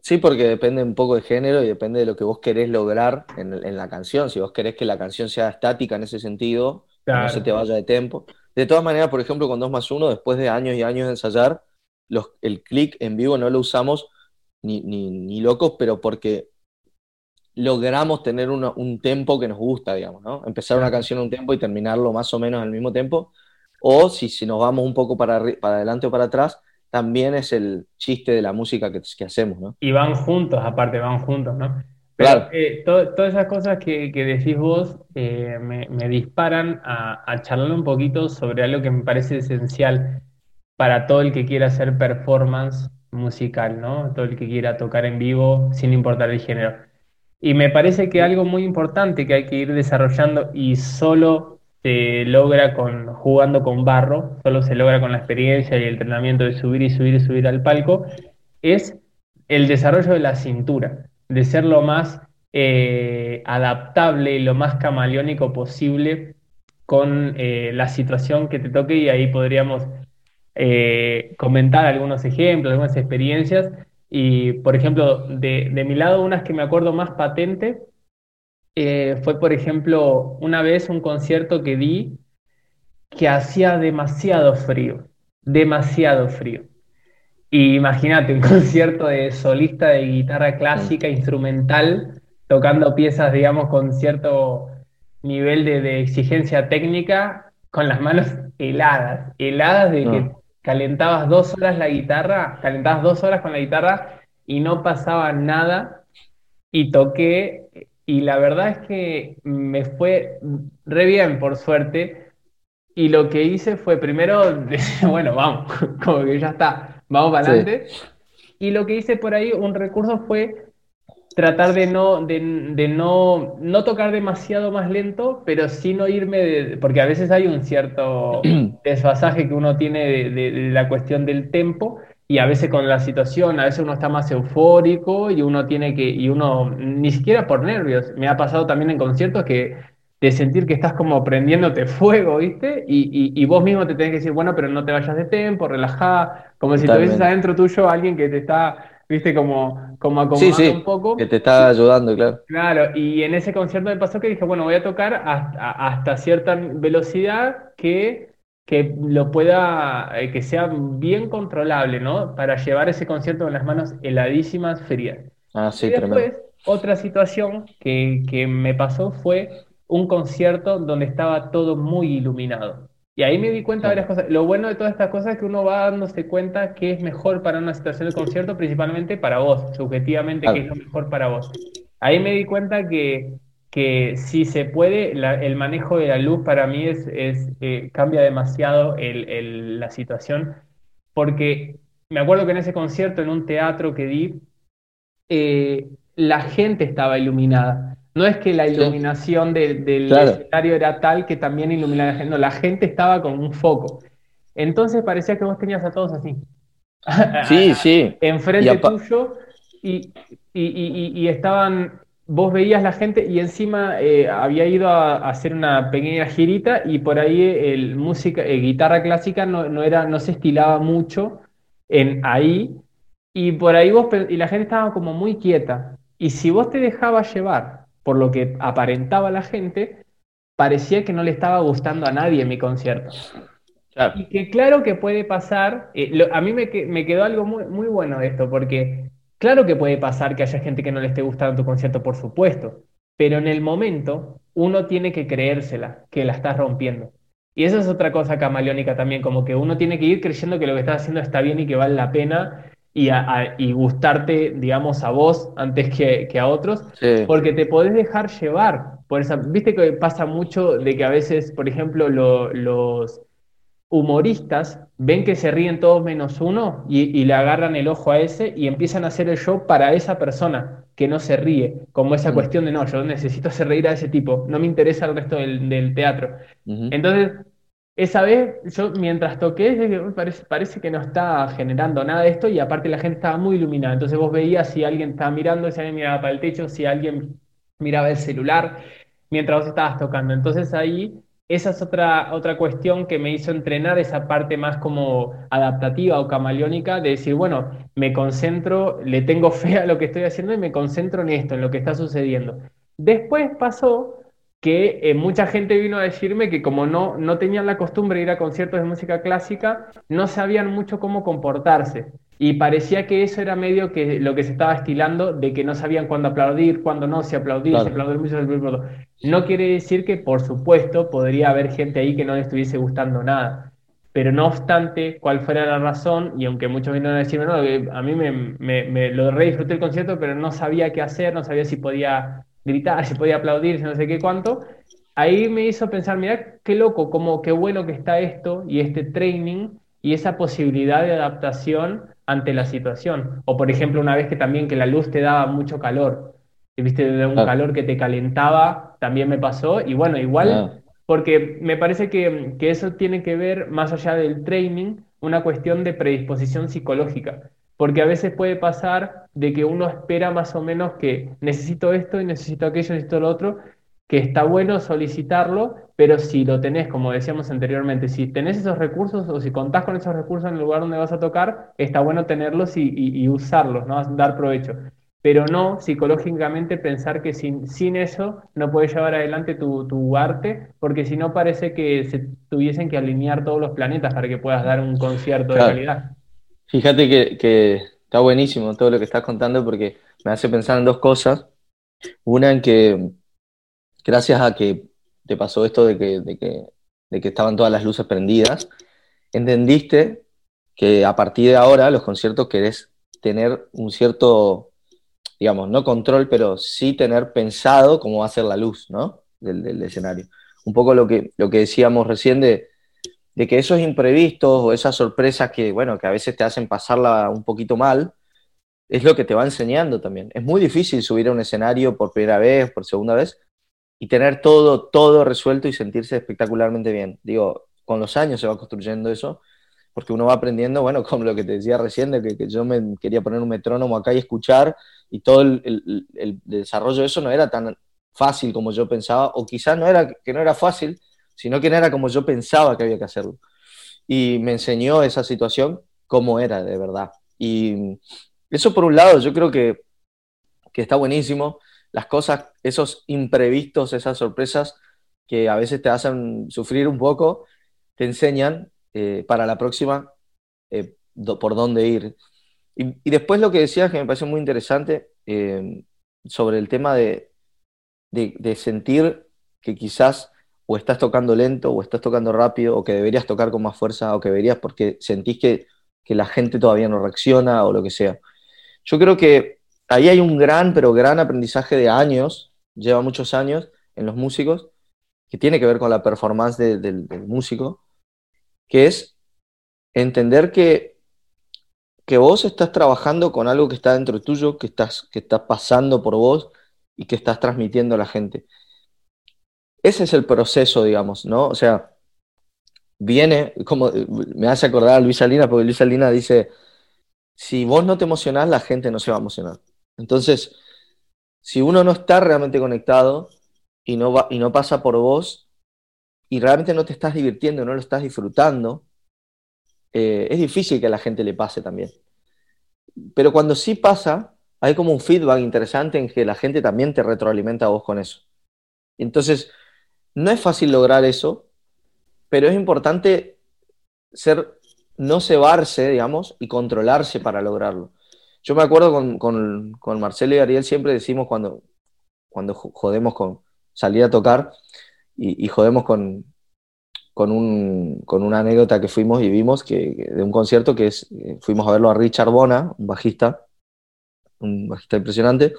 Sí, porque depende un poco de género y depende de lo que vos querés lograr en, la canción. Si vos querés que la canción sea estática en ese sentido, no se te vaya de tiempo. De todas maneras, por ejemplo, con 2 más 1, después de años y años de ensayar, los, el click en vivo no lo usamos ni, ni, locos, pero porque logramos tener un tempo que nos gusta, digamos, ¿no? Empezar una canción a un tempo y terminarlo más o menos al mismo tiempo o si, si nos vamos un poco para, para adelante o para atrás, también es el chiste de la música que, que hacemos, ¿no? Y van juntos, aparte, van juntos, ¿no? claro. Eh, todas esas cosas que, que decís vos eh, me, me, disparan a, a, charlar un poquito sobre algo que me parece esencial para todo el que quiera hacer performance musical, ¿no? Todo el que quiera tocar en vivo sin importar el género. Y me parece que algo muy importante que hay que ir desarrollando y solo se logra con, jugando con barro, solo se logra con la experiencia y el entrenamiento de subir y subir y subir al palco, es el desarrollo de la cintura, de ser lo más eh, adaptable y lo más camaleónico posible con eh, la situación que te toque y ahí podríamos eh, comentar algunos ejemplos, algunas experiencias. Y, por ejemplo, de, de mi lado, unas que me acuerdo más patente eh, fue, por ejemplo, una vez un concierto que di que hacía demasiado frío, demasiado frío. Y imagínate, un [laughs] concierto de solista de guitarra clásica, instrumental, tocando piezas, digamos, con cierto nivel de, exigencia técnica, con las manos heladas, heladas de que calentabas dos horas la guitarra, calentabas dos horas con la guitarra y no pasaba nada. Y toqué y la verdad es que me fue re bien, por suerte. Y lo que hice fue primero decir, [laughs] bueno, vamos, [laughs] como que ya está, vamos para adelante. Y lo que hice por ahí, un recurso fue tratar de no, de, no, no tocar demasiado más lento, pero sí no irme, de, porque a veces hay un cierto [clears throat] desfasaje que uno tiene de, de la cuestión del tempo, y a veces con la situación, a veces uno está más eufórico y uno tiene que, y uno ni siquiera por nervios, me ha pasado también en conciertos que de sentir que estás como prendiéndote fuego, ¿viste? Y, y, vos mismo te tenés que decir, bueno, pero no te vayas de tiempo, relajá, como si tuvieses adentro tuyo alguien que te está, ¿viste? Como, como acomodando un poco. Que te está ayudando, claro. Claro, y en ese concierto me pasó que dije, bueno, voy a tocar hasta, hasta cierta velocidad que que lo pueda, eh, que sea bien controlable, ¿no? Para llevar ese concierto en las manos heladísimas, frías. Ah, sí, y después, otra situación que, que me pasó fue un concierto donde estaba todo muy iluminado. Y ahí me di cuenta de varias cosas. Lo bueno de todas estas cosas es que uno va dándose cuenta que es mejor para una situación de concierto, principalmente para vos, subjetivamente, que es lo mejor para vos. Ahí me di cuenta que que si se puede, el manejo de la luz para mí es, es eh, cambia demasiado la situación, porque me acuerdo que en ese concierto, en un teatro que di, eh, la gente estaba iluminada. No es que la iluminación del escenario era tal que también iluminaba a la gente, no, la gente estaba con un foco. Entonces parecía que vos tenías a todos así. [laughs] Sí, sí. Enfrente tuyo y, y, estaban, vos veías la gente y encima eh, había ido a, hacer una pequeña girita y por ahí el música, eh, guitarra clásica no, no, era, no se estilaba mucho en ahí y por ahí vos, y la gente estaba como muy quieta. Y si vos te dejabas llevar por lo que aparentaba la gente, parecía que no le estaba gustando a nadie mi concierto. Y que claro que puede pasar, eh, a mí me, me, quedó algo muy, muy bueno de esto, porque claro que puede pasar que haya gente que no le esté gustando tu concierto, por supuesto, pero en el momento uno tiene que creérsela, que la estás rompiendo. Y esa es otra cosa camaleónica también, como que uno tiene que ir creyendo que lo que estás haciendo está bien y que vale la pena y, y gustarte, digamos, a vos antes que, que a otros, porque te podés dejar llevar por esa... Viste que pasa mucho de que a veces, por ejemplo, los humoristas ven que se ríen todos menos uno y, le agarran el ojo a ese y empiezan a hacer el show para esa persona que no se ríe, como esa cuestión de no, yo necesito hacer reír a ese tipo, no me interesa el resto del, teatro. Entonces, esa vez, yo mientras toqué, parece, parece que no está generando nada de esto y aparte la gente estaba muy iluminada, entonces vos veías si alguien estaba mirando, si alguien miraba para el techo, si alguien miraba el celular mientras vos estabas tocando. Entonces ahí esa es otra, otra cuestión que me hizo entrenar esa parte más como adaptativa o camaleónica de decir, bueno, me concentro, le tengo fe a lo que estoy haciendo y me concentro en esto, en lo que está sucediendo. Después pasó que eh, mucha gente vino a decirme que como no, no tenían la costumbre de ir a conciertos de música clásica, no sabían mucho cómo comportarse. Y parecía que eso era medio que lo que se estaba estilando de que no sabían cuándo aplaudir, cuándo no, si aplaudir, si aplaudir mucho, si No quiere decir que, por supuesto, podría haber gente ahí que no le estuviese gustando nada. Pero no obstante, cuál fuera la razón, y aunque muchos vinieron a decirme, no, a mí me, me, me lo re disfruté el concierto, pero no sabía qué hacer, no sabía si podía gritar, si podía aplaudir, si no sé qué cuánto, ahí me hizo pensar, mira, qué loco, como qué bueno que está esto y este training y esa posibilidad de adaptación ante la situación. O por ejemplo, una vez que también que la luz te daba mucho calor, y viste de un calor que te calentaba, también me pasó, y bueno, igual, porque me parece que, que eso tiene que ver, más allá del training, una cuestión de predisposición psicológica. Porque a veces puede pasar de que uno espera más o menos que necesito esto y necesito aquello, necesito lo otro, que está bueno solicitarlo, pero si lo tenés, como decíamos anteriormente, si tenés esos recursos o si contás con esos recursos en el lugar donde vas a tocar, está bueno tenerlos y, usarlos, ¿no? dar provecho. Pero no psicológicamente pensar que sin, sin eso no puedes llevar adelante tu, tu arte, porque si no parece que se tuviesen que alinear todos los planetas para que puedas dar un concierto de calidad. Fíjate que, está buenísimo todo lo que estás contando porque me hace pensar en dos cosas. Una en que, gracias a que te pasó esto de que, de que, de que estaban todas las luces prendidas, entendiste que a partir de ahora los conciertos querés tener un cierto, digamos, no control, pero sí tener pensado cómo va a ser la luz, ¿no? Del, del escenario. Un poco lo que, lo que decíamos recién de, de que esos imprevistos o esas sorpresas que, bueno, que a veces te hacen pasarla un poquito mal, es lo que te va enseñando también. Es muy difícil subir a un escenario por primera vez, por segunda vez, y tener todo, todo resuelto y sentirse espectacularmente bien. Digo, con los años se va construyendo eso, porque uno va aprendiendo, bueno, [laughs] como lo que te decía recién, que, yo me quería poner un metrónomo acá y escuchar, y todo el, el desarrollo de eso no era tan fácil como yo pensaba, o quizás no era que no era fácil, sino que no era como yo pensaba que había que hacerlo. Y me enseñó esa situación cómo era de verdad. Y eso por un lado, yo creo que, que está buenísimo. Las cosas, esos imprevistos, esas sorpresas que a veces te hacen sufrir un poco, te enseñan eh, para la próxima eh, por dónde ir. Y, después lo que decías, que me parece muy interesante, eh, sobre el tema de, de, de, sentir que quizás o estás tocando lento, o estás tocando rápido, o que deberías tocar con más fuerza, o que deberías porque sentís que, la gente todavía no reacciona, o lo que sea. Yo creo que ahí hay un gran, pero gran aprendizaje de años lleva muchos años en los músicos, que tiene que ver con la performance del músico, que es entender que, que vos estás trabajando con algo que está dentro tuyo, que estás, que está pasando por vos y que estás transmitiendo a la gente. Ese es el proceso, digamos, ¿no? O sea, viene, como me hace acordar a Luis Salina, porque Luis Salina dice, si vos no te emocionás, la gente no se va a emocionar. Entonces, si uno no está realmente conectado y no, va, y no pasa por vos y realmente no te estás divirtiendo, no lo estás disfrutando, eh, es difícil que a la gente le pase también. Pero cuando sí pasa, hay como un feedback interesante en que la gente también te retroalimenta a vos con eso. Entonces, no es fácil lograr eso, pero es importante ser, no cebarse, digamos, y controlarse para lograrlo. Yo me acuerdo con, Marcelo y Ariel, siempre decimos cuando, cuando jodemos con salir a tocar y, jodemos con, con, una anécdota que fuimos y vimos que, de un concierto que eh, fuimos a verlo a Richard Bona, un bajista, un bajista impresionante,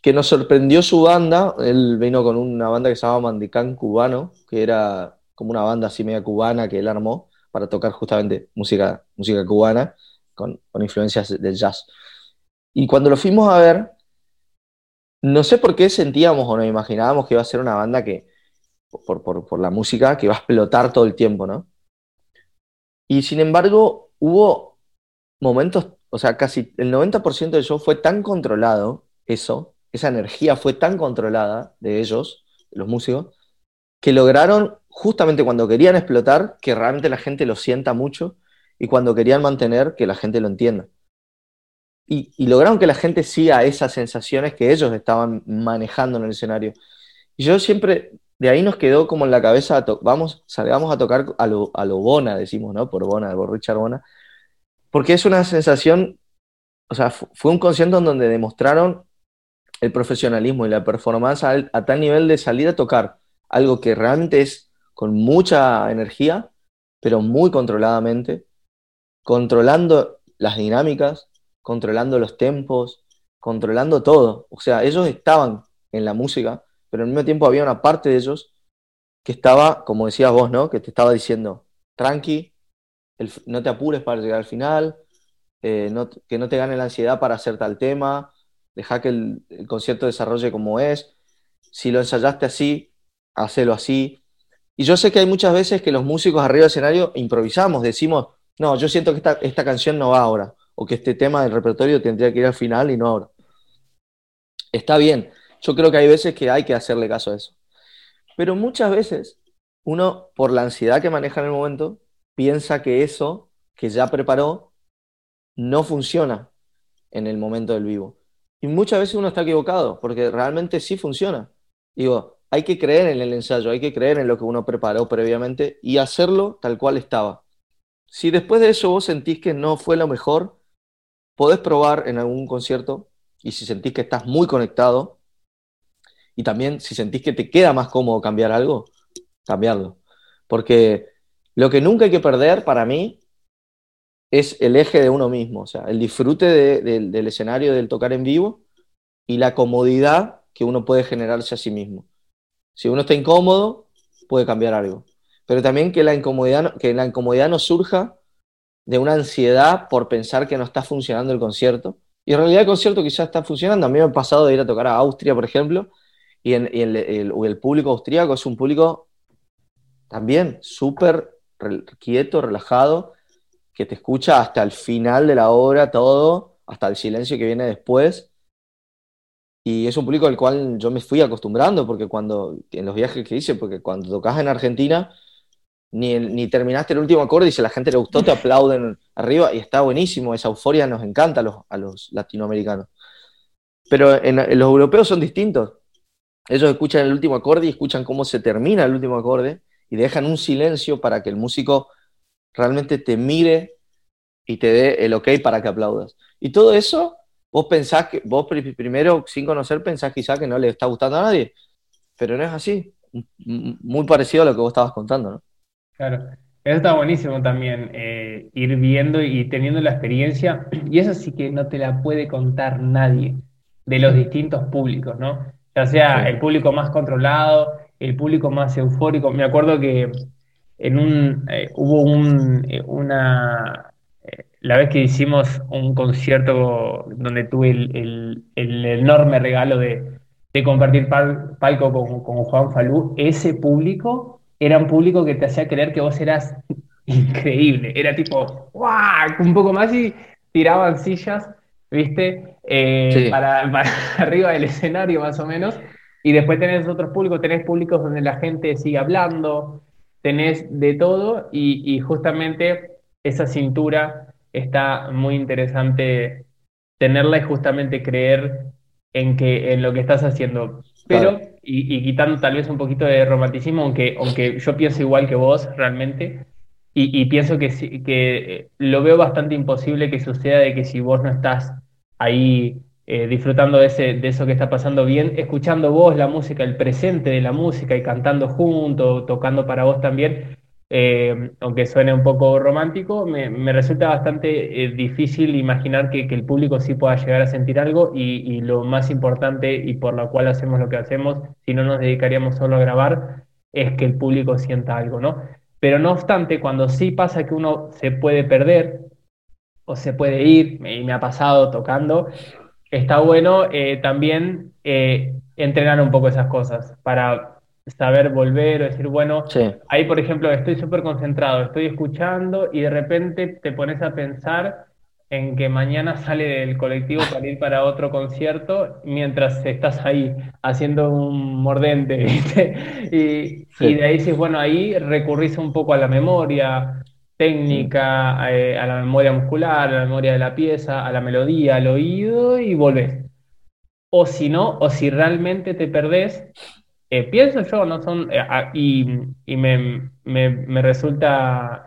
que nos sorprendió su banda. Él vino con una banda que se llama Mandicán Cubano, que era como una banda así media cubana que él armó para tocar justamente música, música cubana con, influencias del jazz. Y cuando lo fuimos a ver, no sé por qué sentíamos o nos imaginábamos que iba a ser una banda que, por, por la música, que iba a explotar todo el tiempo, ¿no? Y sin embargo, hubo momentos, o sea, casi el 90% del show fue tan controlado, eso, esa energía fue tan controlada de ellos, de los músicos, que lograron, justamente cuando querían explotar, que realmente la gente lo sienta mucho y cuando querían mantener, que la gente lo entienda. Y, lograron que la gente siga esas sensaciones que ellos estaban manejando en el escenario. Y yo siempre, de ahí nos quedó como en la cabeza, vamos, salgamos a tocar a lo, a lo Bona, decimos, ¿no? Por Bona, por Richard Bona, porque es una sensación, o sea, fue un concierto en donde demostraron el profesionalismo y la performance a, tal nivel de salir a tocar algo que realmente es con mucha energía, pero muy controladamente, controlando las dinámicas, controlando los tempos, controlando todo. O sea, ellos estaban en la música, pero al mismo tiempo había una parte de ellos que estaba, como decías vos, ¿no? Que te estaba diciendo, tranqui, no te apures para llegar al final, eh, que no te gane la ansiedad para hacer tal tema, deja que el, concierto desarrolle como es. Si lo ensayaste así, hacelo así. Y yo sé que hay muchas veces que los músicos arriba del escenario improvisamos, decimos, no, yo siento que esta, esta canción no va ahora, o que este tema del repertorio tendría que ir al final y no ahora. Está bien, yo creo que hay veces que hay que hacerle caso a eso. Pero muchas veces uno, por la ansiedad que maneja en el momento, piensa que eso que ya preparó no funciona en el momento del vivo. Y muchas veces uno está equivocado, porque realmente sí funciona. Digo, hay que creer en el ensayo, hay que creer en lo que uno preparó previamente y hacerlo tal cual estaba. Si después de eso vos sentís que no fue lo mejor, podés probar en algún concierto y si sentís que estás muy conectado y también si sentís que te queda más cómodo cambiar algo, cambiarlo. Porque lo que nunca hay que perder para mí es el eje de uno mismo, o sea, el disfrute del escenario, del tocar en vivo y la comodidad que uno puede generarse a sí mismo. Si uno está incómodo, puede cambiar algo. Pero también que la incomodidad, que la incomodidad no surja de una ansiedad por pensar que no está funcionando el concierto. Y en realidad el concierto quizás está funcionando. A mí me ha pasado de ir a tocar a Austria, por ejemplo, y, el, el, público austríaco es un público también súper quieto, relajado, que te escucha hasta el final de la obra, todo, hasta el silencio que viene después. Y es un público al cual yo me fui acostumbrando, porque cuando, en los viajes que hice, porque cuando tocas en Argentina, ni, terminaste el último acorde y si a la gente le gustó, te aplauden arriba y está buenísimo, esa euforia nos encanta a los, latinoamericanos. Pero los europeos son distintos. Ellos escuchan el último acorde y escuchan cómo se termina el último acorde y dejan un silencio para que el músico realmente te mire y te dé el ok para que aplaudas. Y todo eso, vos pensás que, vos primero, sin conocer, pensás quizá que no le está gustando a nadie, pero no es así. Muy parecido a lo que vos estabas contando, ¿no? Claro, eso está buenísimo también, eh, ir viendo y teniendo la experiencia, [clears throat] y eso sí que no te la puede contar nadie de los distintos públicos, ¿no? ya sea el público más controlado, el público más eufórico. Me acuerdo que en un, eh, hubo un, eh, una, la vez que hicimos un concierto donde tuve el, enorme regalo de, compartir palco con, con, Juan Falú, ese público era un público que te hacía creer que vos eras increíble, era tipo, ¡guau! Un poco más y tiraban sillas, ¿viste? para, [laughs] para arriba del escenario más o menos. Y después tenés otros públicos, tenés públicos donde la gente sigue hablando, tenés de todo y, justamente esa cintura está muy interesante tenerla y justamente creer en, que, en lo que estás haciendo. Pero, y, quitando tal vez un poquito de romanticismo, aunque, aunque yo pienso igual que vos realmente, y, pienso que, que lo veo bastante imposible que suceda de que si vos no estás ahí eh, disfrutando de, ese, de eso que está pasando bien, escuchando vos la música, el presente de la música y cantando junto, tocando para vos también, eh, aunque suene un poco romántico, me, resulta bastante eh, difícil imaginar que, el público sí pueda llegar a sentir algo y, lo más importante y por lo cual hacemos lo que hacemos, si no nos dedicaríamos solo a grabar, es que el público sienta algo, ¿no? Pero no obstante, cuando sí pasa que uno se puede perder o se puede ir, y me ha pasado tocando, está bueno eh, también entrenar un poco esas cosas para saber volver o decir, bueno, ahí por ejemplo estoy súper concentrado, estoy escuchando y de repente te pones a pensar en que mañana sale del colectivo para ir para otro concierto mientras estás ahí haciendo un mordente, [laughs] ¿viste? Y, y de ahí dices, bueno, ahí recurrís un poco a la memoria, técnica, eh, a la memoria muscular, a la memoria de la pieza, a la melodía, al oído y volvés. O si no, o si realmente te perdés, eh, pienso yo, no son, eh, y, me, resulta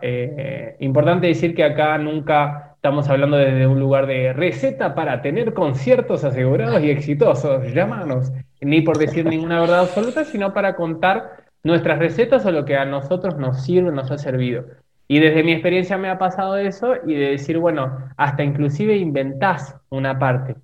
importante decir que acá nunca estamos hablando desde un lugar de receta para tener conciertos asegurados y exitosos, llámanos, ni por decir ninguna verdad absoluta, sino para contar nuestras recetas o lo que a nosotros nos sirve, nos ha servido. Y desde mi experiencia me ha pasado eso y de decir, bueno, hasta inclusive inventás una parte,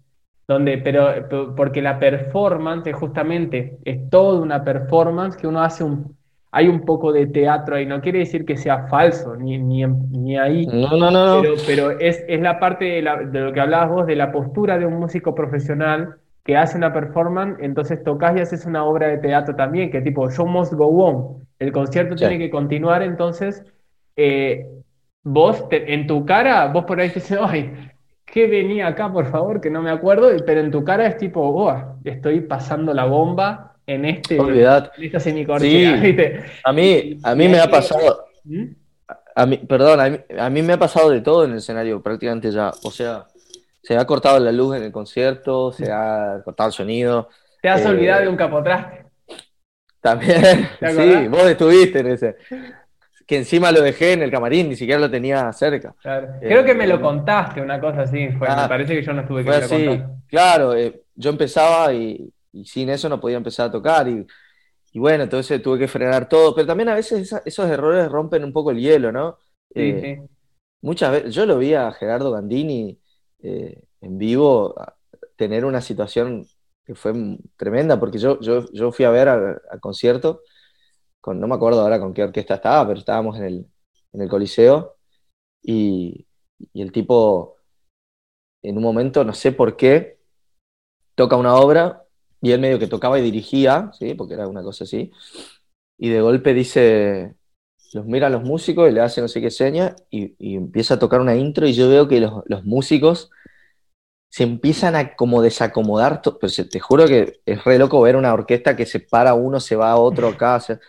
donde, pero porque la performance justamente es toda una performance que uno hace un, hay un poco de teatro ahí, no quiere decir que sea falso, ni, ni, ni ahí, no, no, no, pero, pero es, es, la parte de, la, de, lo que hablabas vos, de la postura de un músico profesional que hace una performance, entonces tocas y haces una obra de teatro también, que tipo, show must go on, el concierto tiene que continuar, entonces eh, vos en tu cara, vos por ahí dices, ay, ¿qué venía acá, por favor? Que no me acuerdo, pero en tu cara es tipo, oh, estoy pasando la bomba en este Olvidad. esta semicorchea, sí. [laughs] A mí, a mí me ha pasado, ¿Mm? a mí, perdón, a mí, me ha pasado de todo en el escenario, prácticamente ya, o sea, se ha cortado la luz en el concierto, se ha cortado el sonido. ¿Te has olvidado de un capotraste? También, [laughs] sí, vos estuviste en ese que encima lo dejé en el camarín, ni siquiera lo tenía cerca. Creo que me lo contaste, una cosa así, me ah, parece que yo no estuve que así, Claro, eh, yo empezaba y, sin eso no podía empezar a tocar y, bueno, entonces tuve que frenar todo, pero también a veces esos errores rompen un poco el hielo, ¿no? Eh, muchas veces, yo lo vi a Gerardo Gandini eh, en vivo tener una situación que fue tremenda, porque yo, yo, yo fui a ver al concierto no me acuerdo ahora con qué orquesta estaba, pero estábamos en el, en el Coliseo y, el tipo en un momento, no sé por qué, toca una obra y él medio que tocaba y dirigía, ¿sí? porque era una cosa así, y de golpe dice, los mira a los músicos y le hace no sé qué seña y, empieza a tocar una intro y yo veo que los, los músicos se empiezan a como desacomodar, pues te juro que es re loco ver una orquesta que se para uno, se va a otro acá, o sea,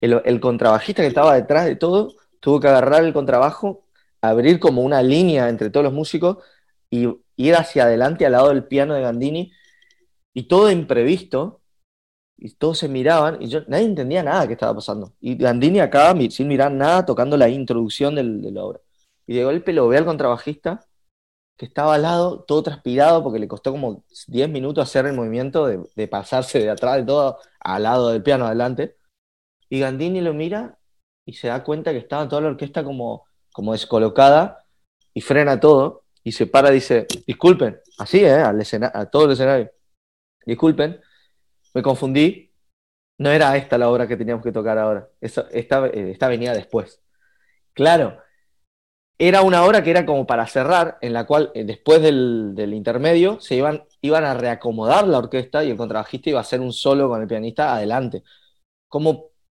el, contrabajista que estaba detrás de todo tuvo que agarrar el contrabajo, abrir como una línea entre todos los músicos y ir hacia adelante al lado del piano de Gandini. Y todo imprevisto y todos se miraban y yo nadie entendía nada que estaba pasando. Y Gandini acá sin mirar nada tocando la introducción del, de la obra. Y de golpe lo ve al contrabajista que estaba al lado todo transpirado porque le costó como 10 minutos hacer el movimiento de, de pasarse de atrás de todo al lado del piano adelante y Gandini lo mira y se da cuenta que estaba toda la orquesta como, como descolocada y frena todo y se para y dice, disculpen, así, ¿eh? Al a todo el escenario, disculpen. me confundí, no era esta la obra que teníamos que tocar ahora, esta, eh, esta venía después. Claro, era una obra que era como para cerrar, en la cual eh, después del, intermedio se iban, iban a reacomodar la orquesta y el contrabajista iba a hacer un solo con el pianista adelante.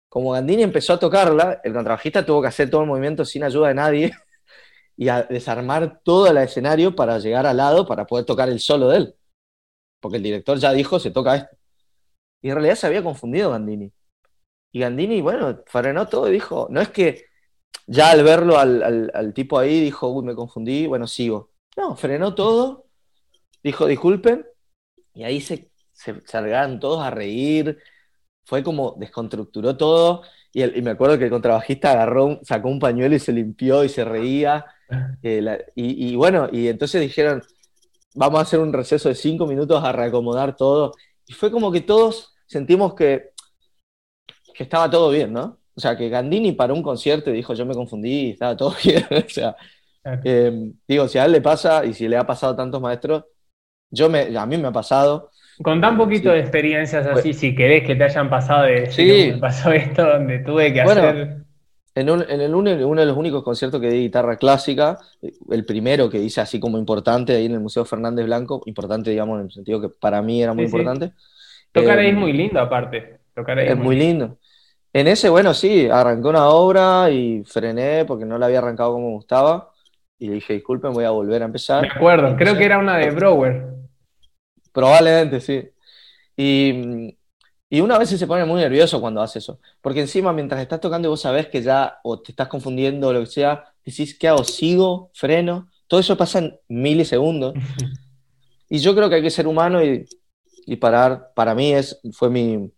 Como Gandini empezó a tocarla, el contrabajista tuvo que hacer todo el movimiento sin ayuda de nadie [laughs] y a desarmar todo el escenario para llegar al lado para poder tocar el solo de él. Porque el director ya dijo, se toca esto. Y en realidad se había confundido Gandini. Y Gandini, bueno, frenó todo y dijo, no es que ya al verlo al, tipo ahí dijo, uy, me confundí, bueno, sigo. No, frenó todo, dijo, disculpen, y ahí se, se, todos a reír, fue como desconstructuró todo, y, me acuerdo que el contrabajista agarró, sacó un pañuelo y se limpió y se reía, eh, y, bueno, y entonces dijeron, vamos a hacer un receso de cinco minutos a reacomodar todo, y fue como que todos sentimos que, que estaba todo bien, ¿no? O sea, que Gandini paró un concierto y dijo, yo me confundí, estaba todo [laughs] bien. o sea, eh, digo, si a él le pasa y si le ha pasado a tantos maestros, yo me, a mí me ha pasado. Con tan poquito de experiencias así, si querés que te hayan pasado de sí. me pasó esto, donde tuve que hacer. En, un, en el uno, de los únicos conciertos que di guitarra clásica, el primero que hice así como importante ahí en el Museo Fernández Blanco, importante digamos en el sentido que para mí era muy importante. Tocar ahí es eh, muy lindo aparte. Tocar es, muy lindo. En ese, bueno, sí, arranqué una obra y frené porque no la había arrancado como me gustaba. Y dije, disculpen, voy a volver a empezar. De acuerdo, creo que era una de Brower. Probablemente, sí. Y, y una vez se pone muy nervioso cuando hace eso. Porque encima, mientras estás tocando y vos sabés que ya o te estás confundiendo o lo que sea, decís, ¿qué hago? ¿Sigo? ¿Freno? Todo eso pasa en milisegundos. [laughs] y yo creo que hay que ser humano y, y parar. Para mí es, fue mi,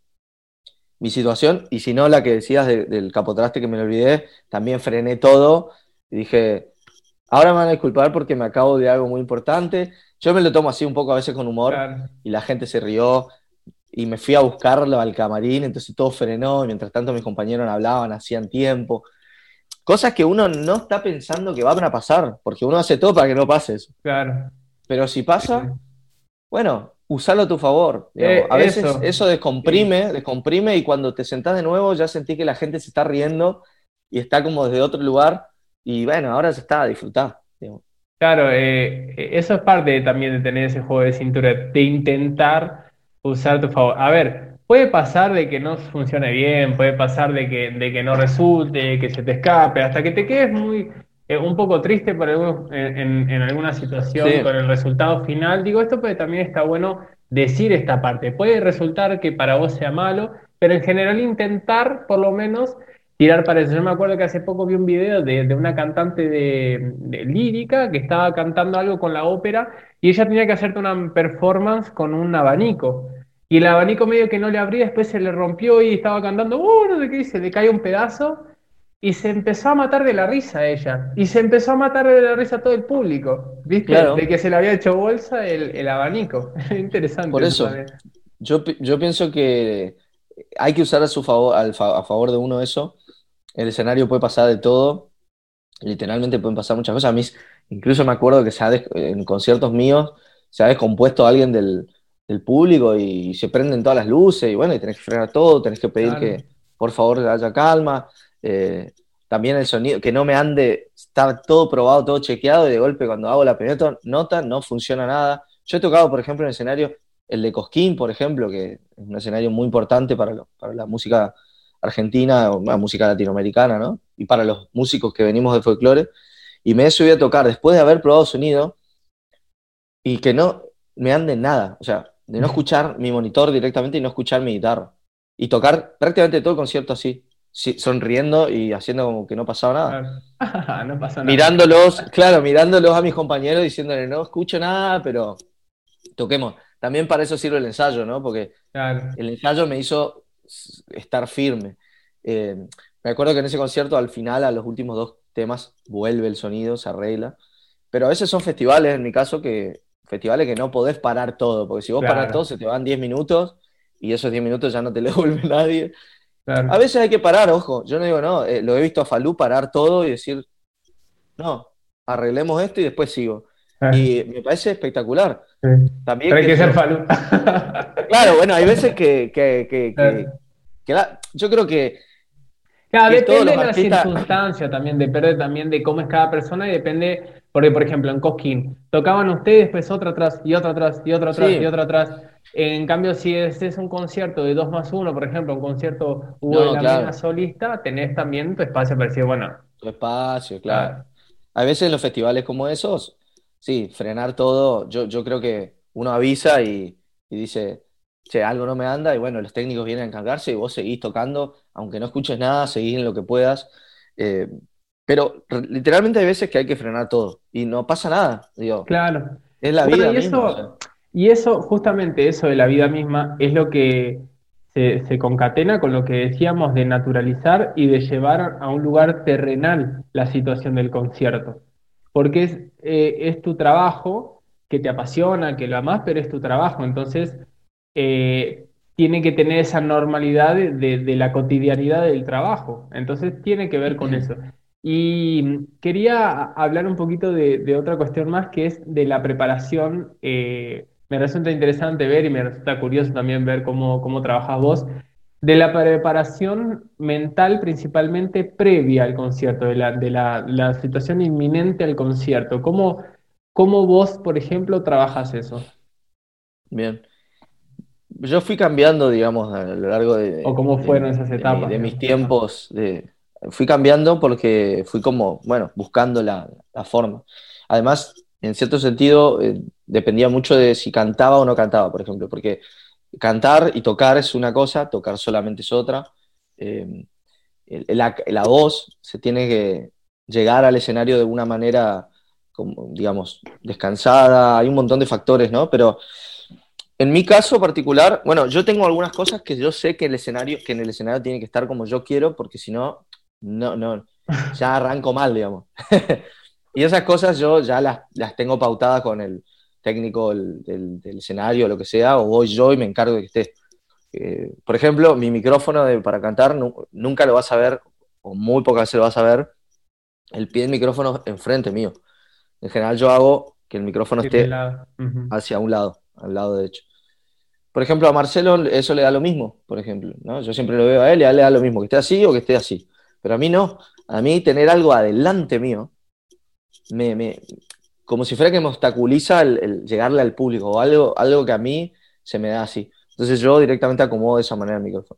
mi situación, y si no, la que decías del capotraste que me lo olvidé, también frené todo y dije, ahora me van a disculpar porque me acabo de algo muy importante. Yo me lo tomo así un poco a veces con humor y la gente se rió y me fui a buscarlo al camarín, entonces todo frenó y mientras tanto mis compañeros hablaban, hacían tiempo. Cosas que uno no está pensando que van a pasar, porque uno hace todo para que no pase eso. Claro. Pero si pasa, bueno, usarlo a tu favor. Eh, a veces eso, descomprime, descomprime y cuando te sentás de nuevo ya sentí que la gente se está riendo y está como desde otro lugar y bueno, ahora se está a disfrutar. Claro, eh, eso es parte también de tener ese juego de cintura, de intentar usar tu favor. A ver, puede pasar de que no funcione bien, puede pasar de que, de que no resulte, que se te escape, hasta que te quedes muy eh, un poco triste por en, alguna situación con el resultado final. Digo esto, pero también está bueno decir esta parte. Puede resultar que para vos sea malo, pero en general intentar por lo menos tirar para eso. Yo me acuerdo que hace poco vi un video de, una cantante de, lírica que estaba cantando algo con la ópera y ella tenía que hacerte una performance con un abanico. Y el abanico medio que no le abría, después se le rompió y estaba cantando, uh, no sé qué, se le cae un pedazo y se empezó a matar de la risa ella. Y se empezó a matar de la risa todo el público. ¿Viste? De que se le había hecho bolsa el, abanico. [laughs] Interesante. Por eso, yo, yo, pienso que hay que usar a su favor, a favor de uno eso. El escenario puede pasar de todo. Literalmente pueden pasar muchas cosas. A mí, incluso me acuerdo que se en conciertos míos se ha descompuesto alguien del, público y se prenden todas las luces y bueno, y tenés que frenar todo, tenés que pedir que por favor haya calma. Eh, también el sonido, que no me ande, está todo probado, todo chequeado, y de golpe cuando hago la primera nota no funciona nada. Yo he tocado, por ejemplo, en el escenario, el de Cosquín, por ejemplo, que es un escenario muy importante para, para la música argentina o la música latinoamericana, ¿no? Y para los músicos que venimos de folclore. Y me he subido a tocar después de haber probado sonido y que no me ande nada. O sea, de no [laughs] escuchar mi monitor directamente y no escuchar mi guitarra. Y tocar prácticamente todo el concierto así sonriendo y haciendo como que no pasaba nada. [laughs] no nada. Mirándolos, claro, mirándolos a mis compañeros diciéndole, no escucho nada, pero toquemos. También para eso sirve el ensayo, ¿no? Porque el ensayo me hizo estar firme. Eh, me acuerdo que en ese concierto, al final, a los últimos dos temas, vuelve el sonido, se arregla. Pero a veces son festivales, en mi caso, que festivales que no podés parar todo, porque si vos paras todo, se te van 10 minutos y esos 10 minutos ya no te [laughs] le vuelve nadie. A veces hay que parar, ojo. Yo no digo, no, eh, lo he visto a Falú parar todo y decir, no, arreglemos esto y después sigo. Ah. Y me parece espectacular. También hay que, ser falú. [laughs] claro, bueno, hay veces que, que, yo creo que Claro, depende de la circunstancia también, depende también de cómo es cada persona y depende, porque por ejemplo en Cosquín tocaban ustedes, después otra atrás y otra atrás y otra atrás y otra atrás. En cambio, si es, es un concierto de dos más uno, por ejemplo, un concierto hubo de la misma solista, tenés también tu espacio para decir, bueno. Tu espacio, claro. A veces en los festivales como esos, sí, frenar todo, yo, yo creo que uno avisa y, y dice, che, algo no me anda, y bueno, los técnicos vienen a encargarse y vos seguís tocando, aunque no escuches nada, seguís en lo que puedas. Eh, pero literalmente hay veces que hay que frenar todo y no pasa nada, digo. Claro. Es la vida. Y eso, y eso, justamente eso de la vida misma, es lo que se, concatena con lo que decíamos de naturalizar y de llevar a un lugar terrenal la situación del concierto. Porque es, eh, es tu trabajo que te apasiona, que lo amas, pero es tu trabajo. Entonces, eh, tiene que tener esa normalidad de, la cotidianidad del trabajo. Entonces tiene que ver con eso. Y quería hablar un poquito de, otra cuestión más, que es de la preparación. Eh, me resulta interesante ver y me resulta curioso también ver cómo, cómo trabajas vos, de la preparación mental principalmente previa al concierto, de la, de la, situación inminente al concierto. ¿Cómo, ¿Cómo vos, por ejemplo, trabajas eso? Bien yo fui cambiando, digamos, a lo largo de... ¿O cómo fueron esas etapas? De, mis tiempos. De, fui cambiando porque fui como, bueno, buscando la, forma. Además, en cierto sentido, eh, dependía mucho de si cantaba o no cantaba, por ejemplo, porque cantar y tocar es una cosa, tocar solamente es otra. Eh, la, la, voz se tiene que llegar al escenario de una manera, como, digamos, descansada, hay un montón de factores, ¿no? Pero en mi caso particular, bueno, yo tengo algunas cosas que yo sé que el escenario, que en el escenario tiene que estar como yo quiero, porque si no, no, no, [laughs] ya arranco mal, digamos. [laughs] y esas cosas yo ya las, las tengo pautadas con el técnico del, del, escenario, lo que sea, o voy yo y me encargo de que esté. Eh, por ejemplo, mi micrófono para cantar nunca lo vas a ver, o muy pocas veces lo vas a ver, el pie del micrófono enfrente mío. En general yo hago que el micrófono esté hacia un lado, al lado de hecho. Por ejemplo, a Marcelo eso le da lo mismo, por ejemplo. ¿no? Yo siempre lo veo a él y a él le da lo mismo, que esté así o que esté así. Pero a mí no. A mí tener algo adelante mío, me, me como si fuera que me obstaculiza el, llegarle al público o algo, algo que a mí se me da así. Entonces yo directamente acomodo de esa manera el micrófono.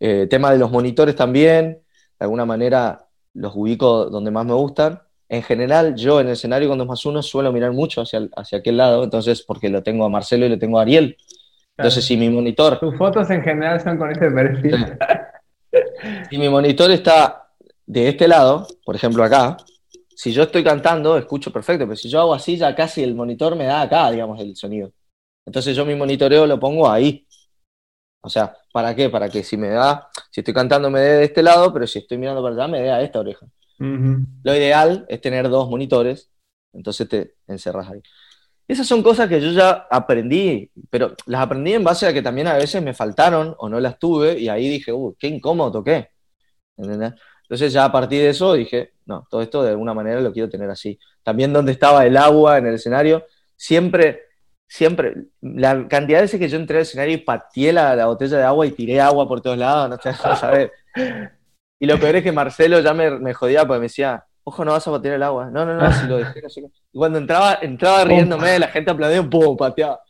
Eh, tema de los monitores también, de alguna manera los ubico donde más me gustan. En general, yo en el escenario con 2 más 1 suelo mirar mucho hacia, hacia aquel lado, entonces porque lo tengo a Marcelo y lo tengo a Ariel. Entonces, si mi monitor. Tus fotos en general son con este perfil. Si mi monitor está de este lado, por ejemplo acá, si yo estoy cantando, escucho perfecto, pero si yo hago así, ya casi el monitor me da acá, digamos, el sonido. Entonces yo mi monitoreo lo pongo ahí. O sea, ¿para qué? Para que si me da, si estoy cantando me dé de este lado, pero si estoy mirando para allá me dé a esta oreja. Lo ideal es tener dos monitores, entonces te encerras ahí. Esas son cosas que yo ya aprendí, pero las aprendí en base a que también a veces me faltaron o no las tuve y ahí dije, uh, qué incómodo toqué. Entonces ya a partir de eso dije, no, todo esto de alguna manera lo quiero tener así. También donde estaba el agua en el escenario, siempre, siempre, la cantidad de veces que yo entré al escenario y pateé la, botella de agua y tiré agua por todos lados, no sé, [laughs] saber. Y lo peor es que Marcelo ya me, me jodía porque me decía, ojo, no vas a patear el agua. No, no, no, si lo dejé, Y cuando entraba, entraba riéndome, la gente aplaudía, ¡pum! pateaba.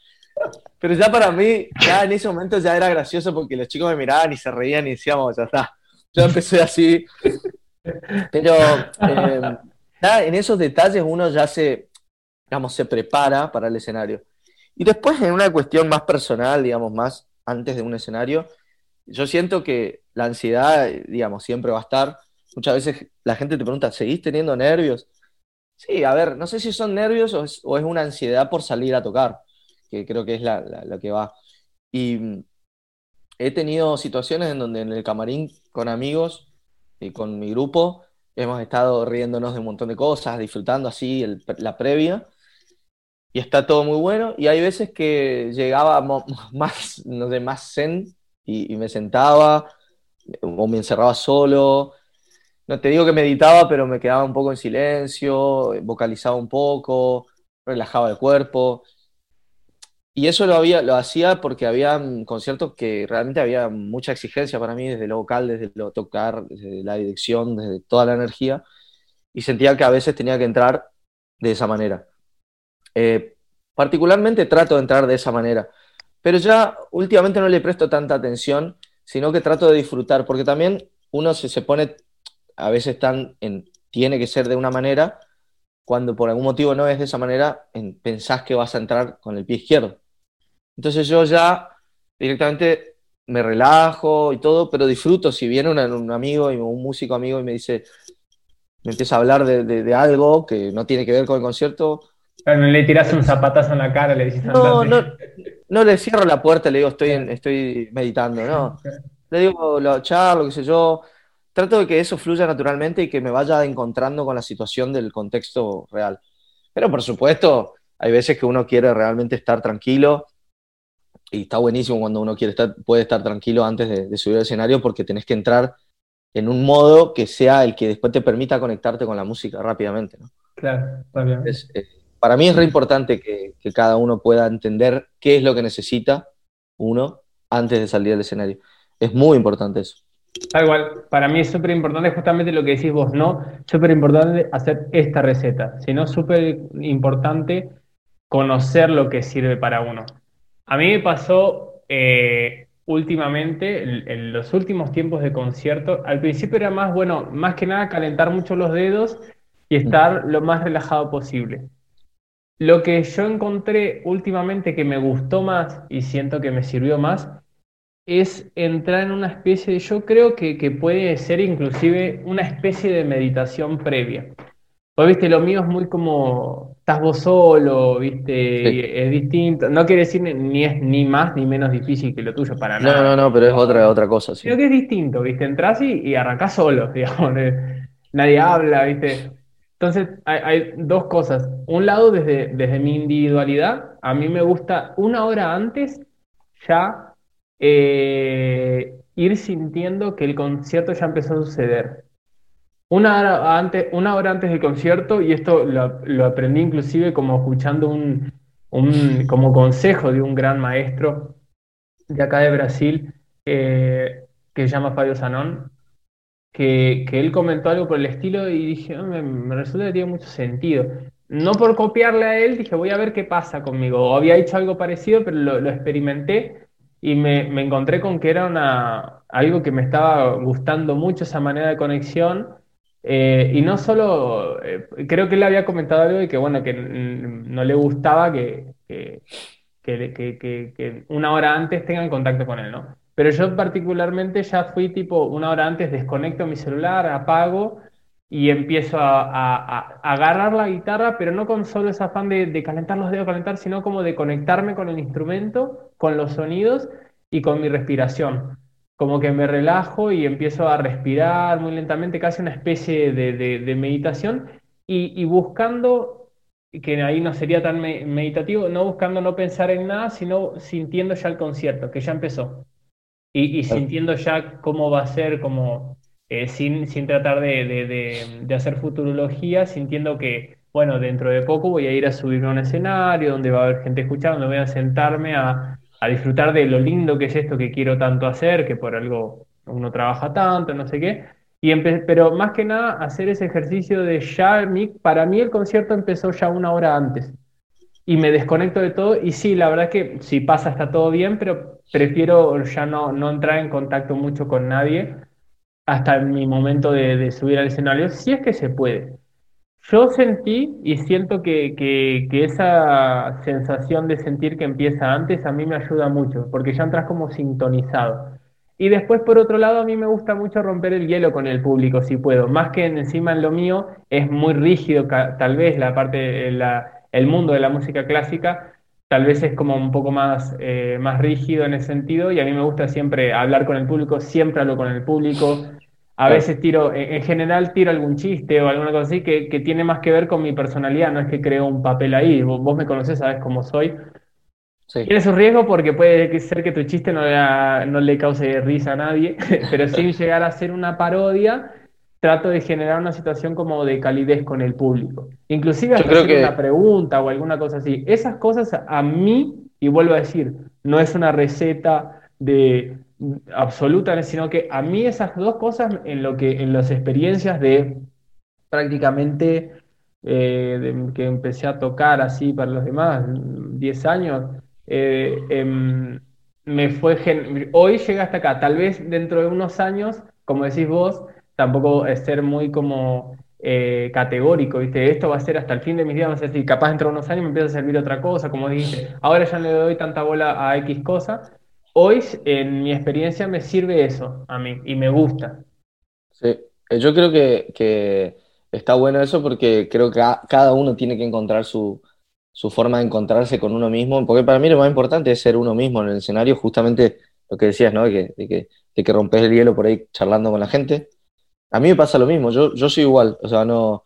Pero ya para mí, ya en ese momento ya era gracioso porque los chicos me miraban y se reían y decíamos, ya está. Yo empecé así. Pero eh, en esos detalles uno ya se, digamos, se prepara para el escenario. Y después en una cuestión más personal, digamos, más antes de un escenario, yo siento que la ansiedad, digamos, siempre va a estar Muchas veces la gente te pregunta, ¿seguís teniendo nervios? Sí, a ver, no sé si son nervios o es, una ansiedad por salir a tocar, que creo que es lo que va. Y mm, he tenido situaciones en donde en el camarín con amigos y con mi grupo hemos estado riéndonos de un montón de cosas, disfrutando así la previa. Y está todo muy bueno. Y hay veces que llegaba [laughs] más, no sé, más zen y, y me sentaba o me encerraba solo no te digo que meditaba, pero me quedaba un poco en silencio, vocalizaba un poco, relajaba el cuerpo. Y eso lo, había, lo hacía porque había conciertos que realmente había mucha exigencia para mí, desde lo vocal, desde lo tocar, desde la dirección, desde toda la energía, y sentía que a veces tenía que entrar de esa manera. Eh, particularmente trato de entrar de esa manera, pero ya últimamente no le presto tanta atención, sino que trato de disfrutar, porque también uno se, se pone a veces tan en, tiene que ser de una manera, cuando por algún motivo no es de esa manera, en, pensás que vas a entrar con el pie izquierdo. Entonces yo ya directamente me relajo y todo, pero disfruto si viene un amigo, un músico amigo y me dice, me empieza a hablar de, algo que no tiene que ver con el concierto. Pero no le tiras un zapatazo en la cara, le dices... No, no, no le cierro la puerta, le digo, estoy, estoy meditando, no. [laughs] Le digo, lo charlo, qué sé yo. Trato de que eso fluya naturalmente y que me vaya encontrando con la situación del contexto real. Pero por supuesto, hay veces que uno quiere realmente estar tranquilo y está buenísimo cuando uno quiere estar, puede estar tranquilo antes de, subir al escenario porque tenés que entrar en un modo que sea el que después te permita conectarte con la música rápidamente. ¿no? Claro, eh, para mí es re importante que, que, cada uno pueda entender qué es lo que necesita uno antes de salir al escenario. Es muy importante eso. Tal igual, para mí es súper importante justamente lo que decís vos, ¿no? Súper importante hacer esta receta, sino súper importante conocer lo que sirve para uno. A mí me pasó eh, últimamente, en, los últimos tiempos de concierto, al principio era más, bueno, más que nada calentar mucho los dedos y estar lo más relajado posible. Lo que yo encontré últimamente que me gustó más y siento que me sirvió más es entrar en una especie de, yo creo que, que puede ser inclusive una especie de meditación previa. Pues viste, lo mío es muy como, estás vos solo, viste, es distinto. No quiere decir ni es ni más ni menos difícil que lo tuyo, para nada. No, no, no, pero es otra, otra cosa, sí. Creo que es distinto, viste, entras y, y arrancás solo, [laughs] digamos. Nadie habla, viste. Entonces, hay, dos cosas. Un lado, desde, desde mi individualidad, a mí me gusta una hora antes ya eh, ir sintiendo que el concierto ya empezó a suceder. Una hora antes, una hora antes del concierto, y esto lo, aprendí inclusive como escuchando un, como consejo de un gran maestro de acá de Brasil, eh, que se llama Fabio Zanón, que, él comentó algo por el estilo y dije, me, resulta que tiene mucho sentido. No por copiarle a él, dije, voy a ver qué pasa conmigo. había hecho algo parecido, pero lo, experimenté y me, me, encontré con que era una, algo que me estaba gustando mucho, esa manera de conexión eh, y no solo, eh, creo que él había comentado algo de que, bueno, que no le gustaba que, que, que, una hora antes tengan contacto con él, ¿no? Pero yo particularmente ya fui tipo una hora antes, desconecto mi celular, apago y empiezo a, agarrar la guitarra, pero no con solo ese afán de, de calentar los dedos, calentar, sino como de conectarme con el instrumento, con los sonidos y con mi respiración. Como que me relajo y empiezo a respirar muy lentamente, casi una especie de, meditación, y, buscando, que ahí no sería tan meditativo, no buscando no pensar en nada, sino sintiendo ya el concierto, que ya empezó, y, sintiendo ya cómo va a ser, como, eh, sin, sin tratar de, hacer futurología, sintiendo que, bueno, dentro de poco voy a ir a subirme a un escenario donde va a haber gente escuchando, voy a sentarme a a disfrutar de lo lindo que es esto que quiero tanto hacer, que por algo uno trabaja tanto, no sé qué. Y pero más que nada hacer ese ejercicio de ya, para mí el concierto empezó ya una hora antes y me desconecto de todo y sí, la verdad que si pasa está todo bien, pero prefiero ya no, no entrar en contacto mucho con nadie hasta mi momento de, de subir al escenario, si es que se puede. Yo sentí y siento que, que, esa sensación de sentir que empieza antes a mí me ayuda mucho, porque ya entras como sintonizado. Y después, por otro lado, a mí me gusta mucho romper el hielo con el público, si puedo. Más que encima en lo mío, es muy rígido, tal vez la parte, la, el mundo de la música clásica, tal vez es como un poco más, eh, más rígido en ese sentido, y a mí me gusta siempre hablar con el público, siempre hablo con el público, a veces tiro, en general tiro algún chiste o alguna cosa así que, que, tiene más que ver con mi personalidad, no es que creo un papel ahí. Vos, me conocés, sabes cómo soy. Sí. Tiene su riesgo porque puede ser que tu chiste no le, no le cause risa a nadie, [laughs] pero sin llegar a ser una parodia, trato de generar una situación como de calidez con el público. Inclusive hasta hacer una pregunta o alguna cosa así. Esas cosas a mí, y vuelvo a decir, no es una receta de absoluta, sino que a mí esas dos cosas en lo que en las experiencias de prácticamente eh, que empecé a tocar así para los demás, 10 años, eh, em, me fue hoy llega hasta acá, tal vez dentro de unos años, como decís vos, tampoco es ser muy como eh, categórico, ¿viste? Esto va a ser hasta el fin de mis días, va a ser así, capaz dentro de unos años me empieza a servir otra cosa, como dijiste, ahora ya no le doy tanta bola a X cosa, hoy en mi experiencia me sirve eso a mí y me gusta. Sí, eh, yo creo que, está bueno eso porque creo que cada uno tiene que encontrar su, forma de encontrarse con uno mismo, porque para mí lo más importante es ser uno mismo en el escenario, justamente lo que decías, ¿no? Que, de que rompes el hielo por ahí charlando con la gente. A mí me pasa lo mismo, yo, yo soy igual, o sea, no...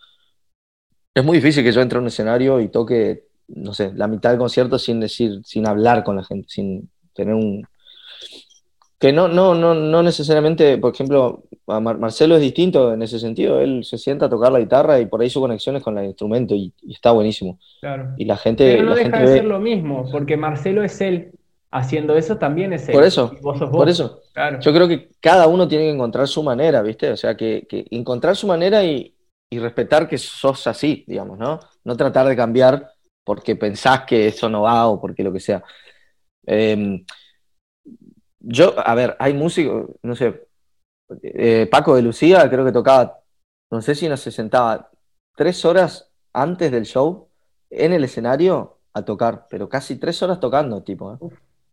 Es muy difícil que yo entre a un escenario y toque, no sé, la mitad del concierto sin decir, sin hablar con la gente, sin tener un, que no, no, no, no necesariamente, por ejemplo, Marcelo es distinto en ese sentido, él se sienta a tocar la guitarra y por ahí su conexión es con el instrumento y, está buenísimo. Claro. Y la gente... Pero no la deja de ser lo mismo, porque Marcelo es él, haciendo eso también es él. Por eso, por eso. Yo creo que cada uno tiene que encontrar su manera, ¿viste? O sea, que, encontrar su manera y, respetar que sos así, digamos, ¿no? No tratar de cambiar porque pensás que eso no va o porque lo que sea. Eh, yo, a ver, hay músicos, no sé, eh, Paco de Lucía creo que tocaba, no sé si no se sentaba tres horas antes del show en el escenario a tocar, pero casi tres horas tocando, tipo. ¿eh?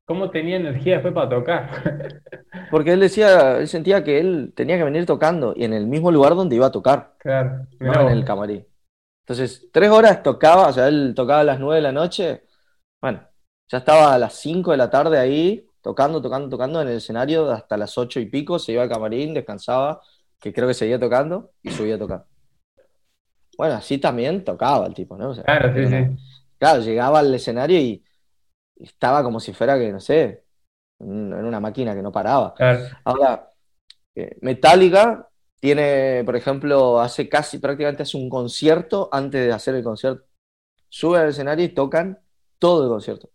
¿Cómo tenía energía después para tocar? [laughs] Porque él decía, él sentía que él tenía que venir tocando y en el mismo lugar donde iba a tocar. Claro. No en el camarín. Entonces, tres horas tocaba, o sea, él tocaba a las nueve de la noche. Bueno, ya estaba a las cinco de la tarde ahí tocando, tocando, tocando en el escenario hasta las ocho y pico, se iba al camarín, descansaba, que creo que seguía tocando y subía a tocar. Bueno, así también tocaba el tipo, ¿no? claro, sí, sí. Claro, llegaba al escenario y estaba como si fuera que, no sé, en una máquina que no paraba. Ahora, eh, Metallica tiene, por ejemplo, hace casi prácticamente hace un concierto antes de hacer el concierto. Sube al escenario y tocan todo el concierto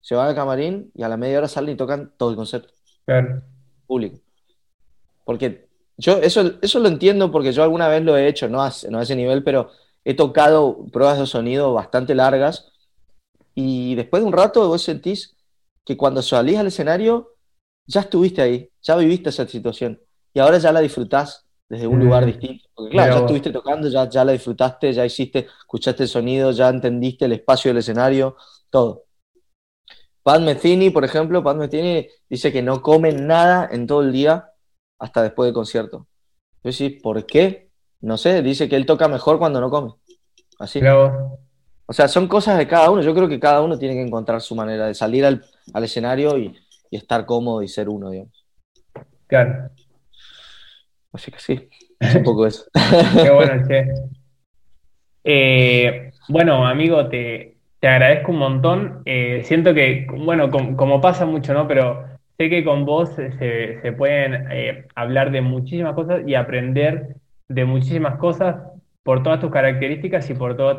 se van al camarín y a la media hora salen y tocan todo el concierto. Claro. Público. Porque yo eso, eso lo entiendo porque yo alguna vez lo he hecho, no a, no a ese nivel, pero he tocado pruebas de sonido bastante largas y después de un rato vos sentís que cuando salís al escenario ya estuviste ahí, ya viviste esa situación y ahora ya la disfrutás desde un lugar mm. distinto. Porque claro, ya estuviste tocando, ya, ya la disfrutaste, ya hiciste, escuchaste el sonido, ya entendiste el espacio del escenario, todo. Pat Metheny, por ejemplo, Pat Metheny dice que no come nada en todo el día hasta después del concierto. Yo sí, ¿por qué? No sé, dice que él toca mejor cuando no come. Así. O sea, son cosas de cada uno. Yo creo que cada uno tiene que encontrar su manera de salir al, escenario y, estar cómodo y ser uno, digamos. Claro. Así que sí, es un poco eso. [laughs] Qué bueno, [laughs] che. Eh, bueno, amigo, te, te agradezco un montón. Eh, siento que, bueno, como pasa mucho, ¿no? Pero sé que con vos se, pueden eh, hablar de muchísimas cosas y aprender de muchísimas cosas por todas tus características y por todo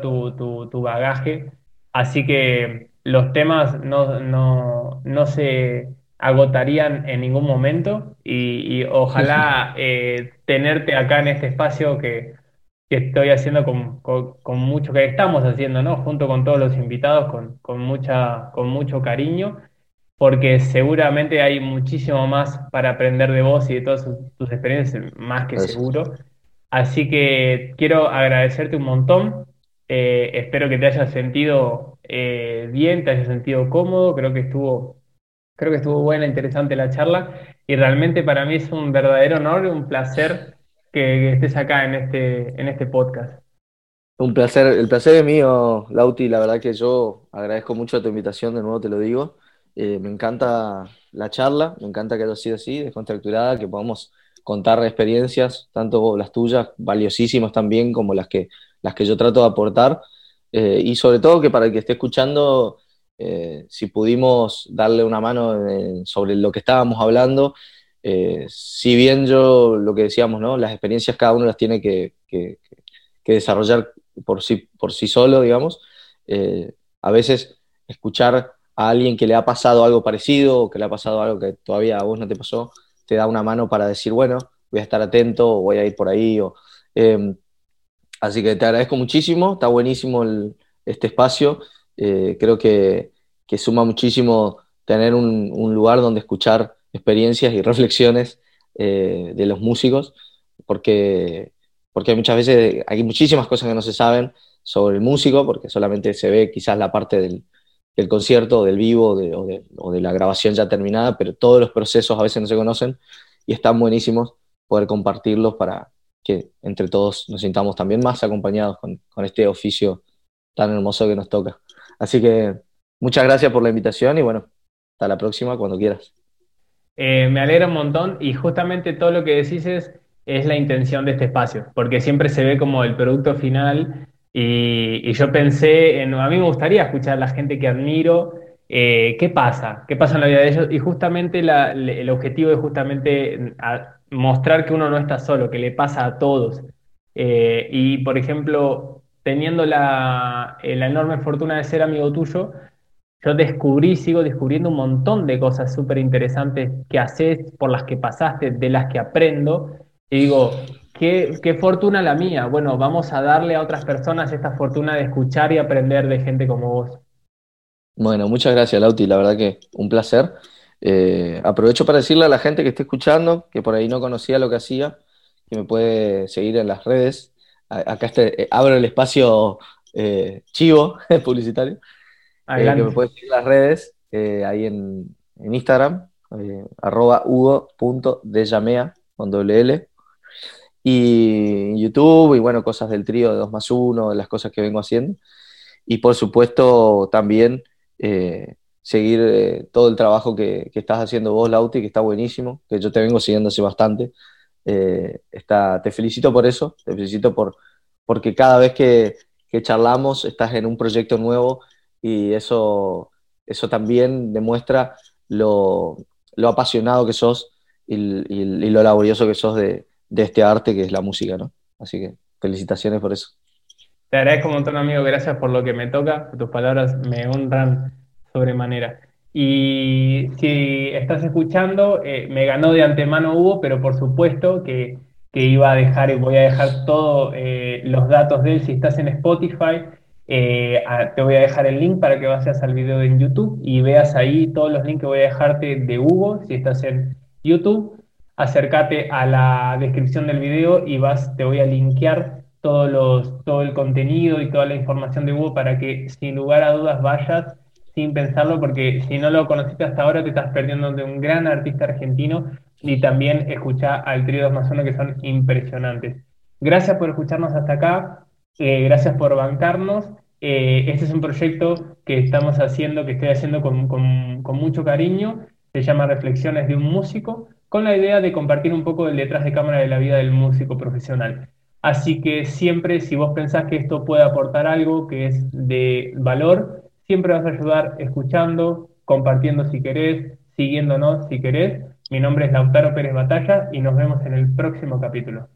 tu, bagaje. Así que los temas no, se agotarían en ningún momento y, ojalá [laughs] eh, tenerte acá en este espacio que que estoy haciendo con, mucho, que estamos haciendo, ¿no? Junto con todos los invitados, con, mucha, con mucho cariño, porque seguramente hay muchísimo más para aprender de vos y de todas tus experiencias, más que seguro. Así que quiero agradecerte un montón. Eh, espero que te hayas sentido eh, bien, te hayas sentido cómodo. Creo que estuvo, creo que estuvo buena, interesante la charla. Y realmente para mí es un verdadero honor, un placer que, estés acá en este, en este podcast. Un placer, el placer es mío, Lauti. La verdad que yo agradezco mucho tu invitación, de nuevo te lo digo. Eh, me encanta la charla, me encanta que haya sido así, descontracturada, que podamos contar experiencias, tanto las tuyas, valiosísimas también, como las que, las que yo trato de aportar. Eh, y sobre todo que para el que esté escuchando, eh, si pudimos darle una mano sobre lo que estábamos hablando, eh, si bien yo lo que decíamos, ¿no? Las experiencias cada uno las tiene que, desarrollar por sí, por sí solo, digamos. A veces escuchar a alguien que le ha pasado algo parecido o que le ha pasado algo que todavía a vos no te pasó, te da una mano para decir, bueno, voy a estar atento o voy a ir por ahí. Em, así que te agradezco muchísimo, está buenísimo este espacio. Eh, creo que, suma muchísimo tener un lugar donde escuchar experiencias y reflexiones eh, de los músicos, porque, porque muchas veces hay muchísimas cosas que no se saben sobre el músico, porque solamente se ve quizás la parte del, del concierto, del vivo o, de, la grabación ya terminada, pero todos los procesos a veces no se conocen y están buenísimos poder compartirlos para que entre todos nos sintamos también más acompañados con, este oficio tan hermoso que nos toca. Así que muchas gracias por la invitación y bueno, hasta la próxima cuando quieras. Eh, me alegra un montón y justamente todo lo que decís es, la intención de este espacio, porque siempre se ve como el producto final y, yo pensé, en, a mí me gustaría escuchar a la gente que admiro, eh, qué pasa, qué pasa en la vida de ellos y justamente el objetivo es justamente mostrar que uno no está solo, que le pasa a todos. Eh, y por ejemplo, teniendo la, la enorme fortuna de ser amigo tuyo, yo descubrí, sigo descubriendo un montón de cosas súper interesantes que haces, por las que pasaste, de las que aprendo. Y digo, qué, qué fortuna la mía. Bueno, vamos a darle a otras personas esta fortuna de escuchar y aprender de gente como vos. Bueno, muchas gracias, Lauti. La verdad que un placer. Eh, aprovecho para decirle a la gente que esté escuchando, que por ahí no conocía lo que hacía, que me puede seguir en las redes. Acá este, eh, abro el espacio eh, chivo [laughs] publicitario. Eh, que me puedes seguir en las redes, ahí en, Instagram, eh, arroba hugo.dejamea con doble L. Y YouTube, y bueno, cosas del trío de 2 más 1, de las cosas que vengo haciendo. Y por supuesto también seguir todo el trabajo que, estás haciendo vos, Lauti, que está buenísimo, que yo te vengo siguiendo hace bastante. está, te felicito por eso, te felicito por, porque cada vez que, que charlamos estás en un proyecto nuevo y eso, eso también demuestra lo, lo apasionado que sos y, y, lo laborioso que sos de, de, este arte que es la música, ¿no? Así que felicitaciones por eso. Te agradezco un montón, amigo, gracias por lo que me toca, tus palabras me honran sobremanera. Y si estás escuchando, eh, me ganó de antemano Hugo, pero por supuesto que, que iba a dejar, voy a dejar todos eh, los datos de él si estás en Spotify eh, te voy a dejar el link para que vayas al video en YouTube y veas ahí todos los links que voy a dejarte de Hugo si estás en YouTube. Acércate a la descripción del video y vas, te voy a linkear todos los, todo el contenido y toda la información de Hugo para que sin lugar a dudas vayas sin pensarlo, porque si no lo conociste hasta ahora te estás perdiendo de un gran artista argentino y también escucha al trío 2 más 1 que son impresionantes. Gracias por escucharnos hasta acá, eh, gracias por bancarnos eh, este es un proyecto que estamos haciendo, que estoy haciendo con, mucho cariño. Se llama Reflexiones de un músico, con la idea de compartir un poco del detrás de cámara de la vida del músico profesional. Así que siempre, si vos pensás que esto puede aportar algo que es de valor, siempre vas a ayudar escuchando, compartiendo si querés, siguiéndonos si querés. Mi nombre es Lautaro Pérez Batalla y nos vemos en el próximo capítulo.